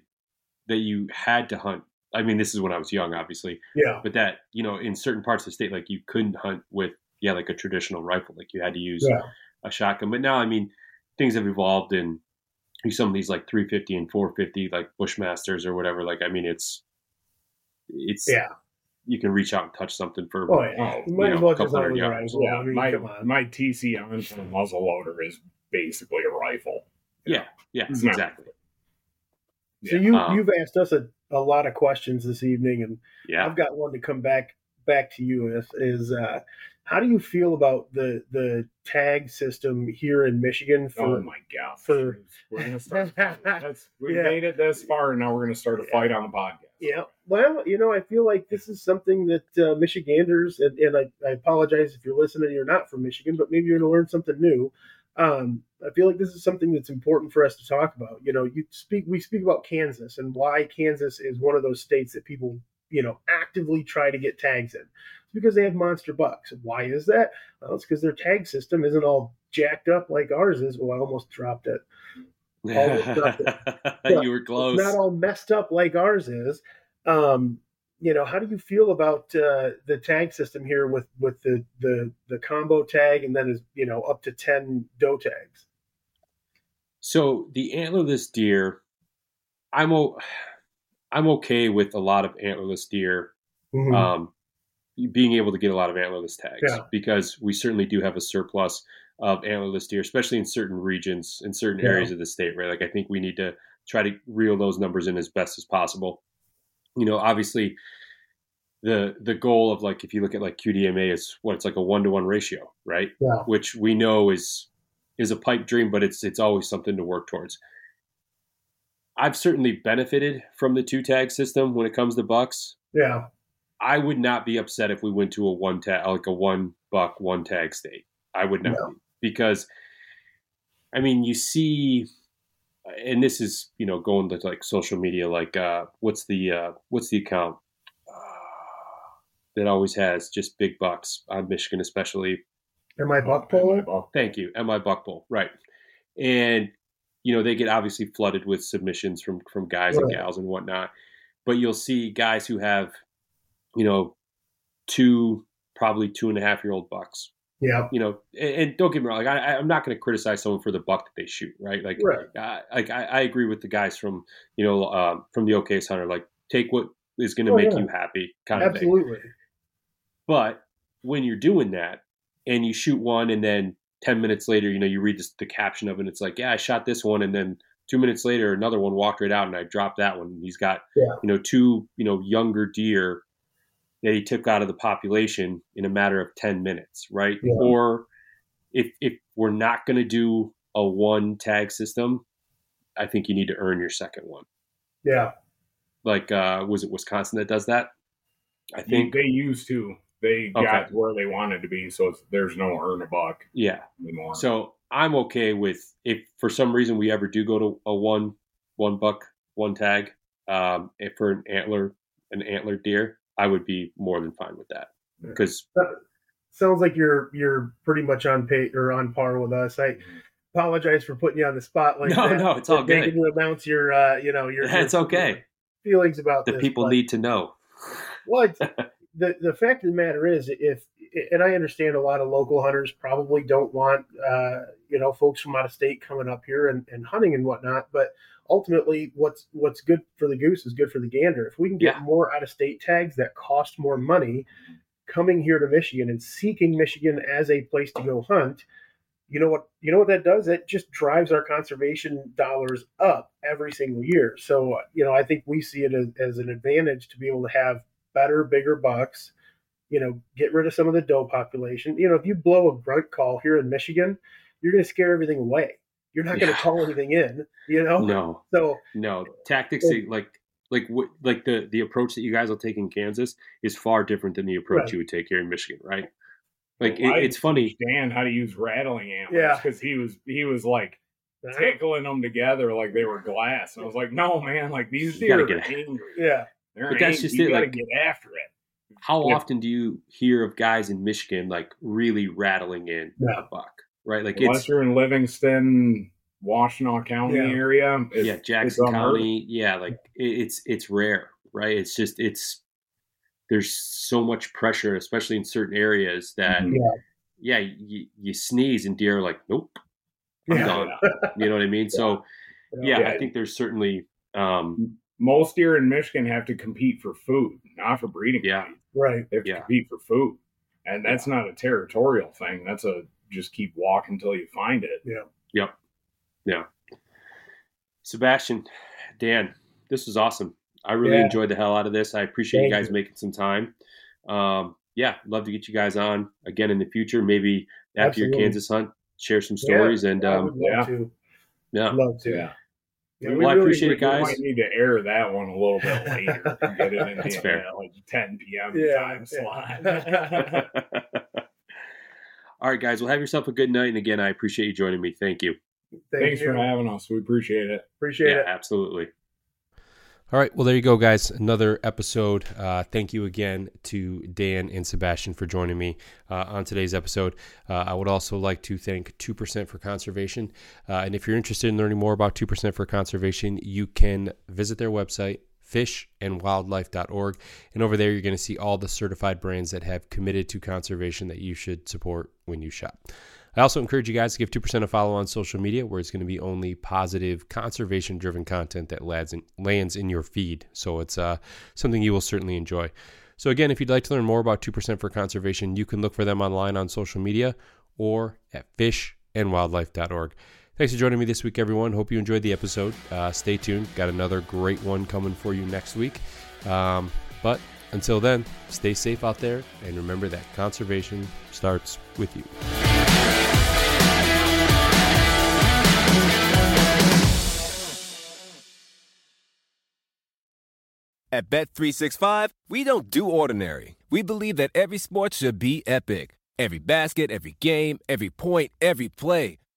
that you had to hunt. I mean, this is when I was young, obviously, yeah. but that you know, in certain parts of the state, like you couldn't hunt with yeah, like a traditional rifle, like you had to use Yeah. a shotgun. But now, I mean, things have evolved, and some of these like 350 and 450, like Bushmasters or whatever. Like, I mean, it's it's Yeah. you can reach out and touch something for Oh yeah. Oh, You might you as well just couple a hundred yards. yeah. I mean, my come on. my TC Encore muzzle loader is basically a rifle. yeah, yeah, It's not- exactly. So you Um, you've asked us a, a lot of questions this evening, and Yeah, I've got one to come back back to you with is uh, how do you feel about the the tag system here in Michigan for oh my god! for- we're gonna start. That's, we Yeah. made it this far, and now we're gonna start a fight on the podcast. Yeah, well, you know, I feel like this is something that uh, Michiganders, and, and I, I apologize if you're listening and you're not from Michigan, but maybe you're going to learn something new. Um, I feel like this is something that's important for us to talk about. You know, you speak, we speak about Kansas and why Kansas is one of those states that people, you know, actively try to get tags in. It's because they have monster bucks. Why is that? Well, it's because their tag system isn't all jacked up like ours is. Well, I almost dropped it. you were close. It's not all messed up like ours is. Um, you know, how do you feel about uh, the tag system here with with the the the combo tag and then is you know up to ten doe tags? So the antlerless deer, I'm o- I'm okay with a lot of antlerless deer Mhm. um, being able to get a lot of antlerless tags Yeah. because we certainly do have a surplus of antlerless deer, especially in certain regions, in certain Yeah. areas of the state. Right, like I think we need to try to reel those numbers in as best as possible. You know, obviously, the the goal of like if you look at like QDMA is what it's like a one to one ratio, right? Yeah. Which we know is is a pipe dream, but it's it's always something to work towards. I've certainly benefited from the two tag system when it comes to bucks. yeah, I would not be upset if we went to a one tag, like a one buck, one tag state. I would not No. be because, I mean, you see, and this is you know going to like social media, like uh, what's the uh, what's the account uh, that always has just big bucks on Michigan, especially am I buck pole? oh, Thank you, MI Buck Pole, right? And you know they get obviously flooded with submissions from from guys and gals and whatnot, but you'll see guys who have, you know, two probably two and a half year old bucks. Yeah, You know, and, and don't get me wrong, like I, I'm not going to criticize someone for the buck that they shoot, right? Like, right. I, like I, I agree with the guys from you know um, from the OK's Hunter, like take what is going to Oh, make yeah. you happy, kind of thing. Absolutely. But when you're doing that and you shoot one and then 10 minutes later, you know, you read this, the caption of it and it's like, yeah, I shot this one. And then two minutes later, another one walked right out and I dropped that one. He's got, Yeah. you know, two, you know, younger deer that he took out of the population in a matter of 10 minutes, right? Yeah. Or if, if we're not going to do a one tag system, I think you need to earn your second one. Yeah, Like, uh, was it Wisconsin that does that? I think, they used to. They Okay. got where they wanted to be, so it's, there's no earn a buck yeah. anymore. So I'm okay with if for some reason we ever do go to a one one buck one tag um, for an antler an antler deer, I would be more than fine with that because sounds like you're you're pretty much on pay or on par with us. I apologize for putting you on the spot like No, that. no, it's all Making good. you announce your uh, you know your it's your okay. feelings about The this, people but- need to know. Well, the the fact of the matter is, if and I understand a lot of local hunters probably don't want uh, you know folks from out of state coming up here and, and hunting and whatnot, but ultimately, what's what's good for the goose is good for the gander. If we can get Yeah. more out of state tags that cost more money, coming here to Michigan and seeking Michigan as a place to go hunt, you know what you know what that does? It just drives our conservation dollars up every single year. So you know, I think we see it as, as an advantage to be able to have better, bigger bucks. You know, get rid of some of the doe population. You know, if you blow a grunt call here in Michigan, you're going to scare everything away. You're not going to Yeah. call anything in. You know, No, so no tactics that, like like what like the the approach that you guys will take in Kansas is far different than the approach Right. you would take here in Michigan, right? Like it, it's funny. Dan how to use rattling antlers Yeah. because he was he was like tickling them together like they were glass, and I was like, no man, like these You gotta deer are get- angry. Yeah. They're But that's angry. just you it, gotta like- get after it. How Yeah. often do you hear of guys in Michigan like really rattling in Yeah. a buck? Right? Like Unless it's you're in Livingston, Washtenaw County Yeah. area, it's, yeah, Jackson. County. Yeah, like it, it's it's rare, right? It's just it's there's so much pressure, especially in certain areas that Mhm. yeah, you, you sneeze and deer are like, nope, I'm Yeah. done. You know what I mean? So yeah, Yeah. I think there's certainly um Most deer in Michigan have to compete for food, not for breeding. Yeah. rights. Right. They have to Yeah. compete for food, and that's not a territorial thing. That's a just keep walking until you find it. Yeah. Yep. Yeah. Sebastian, Dan, this was awesome. I really Yeah. enjoyed the hell out of this. I appreciate you guys you. making some time. Um, yeah, love to get you guys on again in the future. Maybe after your Kansas hunt, share some Yeah, stories and I um, would love yeah. to. yeah, Love to. Yeah. Yeah, Well, we I really- appreciate it, We guys. might need to air that one a little bit later. and Get it in That's the, fair. uh, like 10 p.m. Yeah, time yeah. slot. All right, guys. Well, have yourself a good night. And again, I appreciate you joining me. Thank you. Thank Thanks you. for having us. We appreciate it. Appreciate yeah, it. absolutely. All right. Well, there you go, guys. Another episode. Uh, thank you again to Dan and Sebastian for joining me uh, on today's episode. Uh, I would also like to thank 2% for Conservation. Uh, and if you're interested in learning more about 2% for Conservation, you can visit their website, fishandwildlife.org. And over there, you're going to see all the certified brands that have committed to conservation that you should support when you shop. I also encourage you guys to give 2% a follow on social media, where it's going to be only positive, conservation driven content that lands in, lands in your feed. So it's uh, something you will certainly enjoy. So, again, if you'd like to learn more about 2% for conservation, you can look for them online on social media or at fishandwildlife.org. Thanks for joining me this week, everyone. Hope you enjoyed the episode. Uh, stay tuned. Got another great one coming for you next week. Um, but until then, stay safe out there and remember that conservation starts with you. At Bet365, we don't do ordinary. We believe that every sport should be epic. Every basket, every game, every point, every play.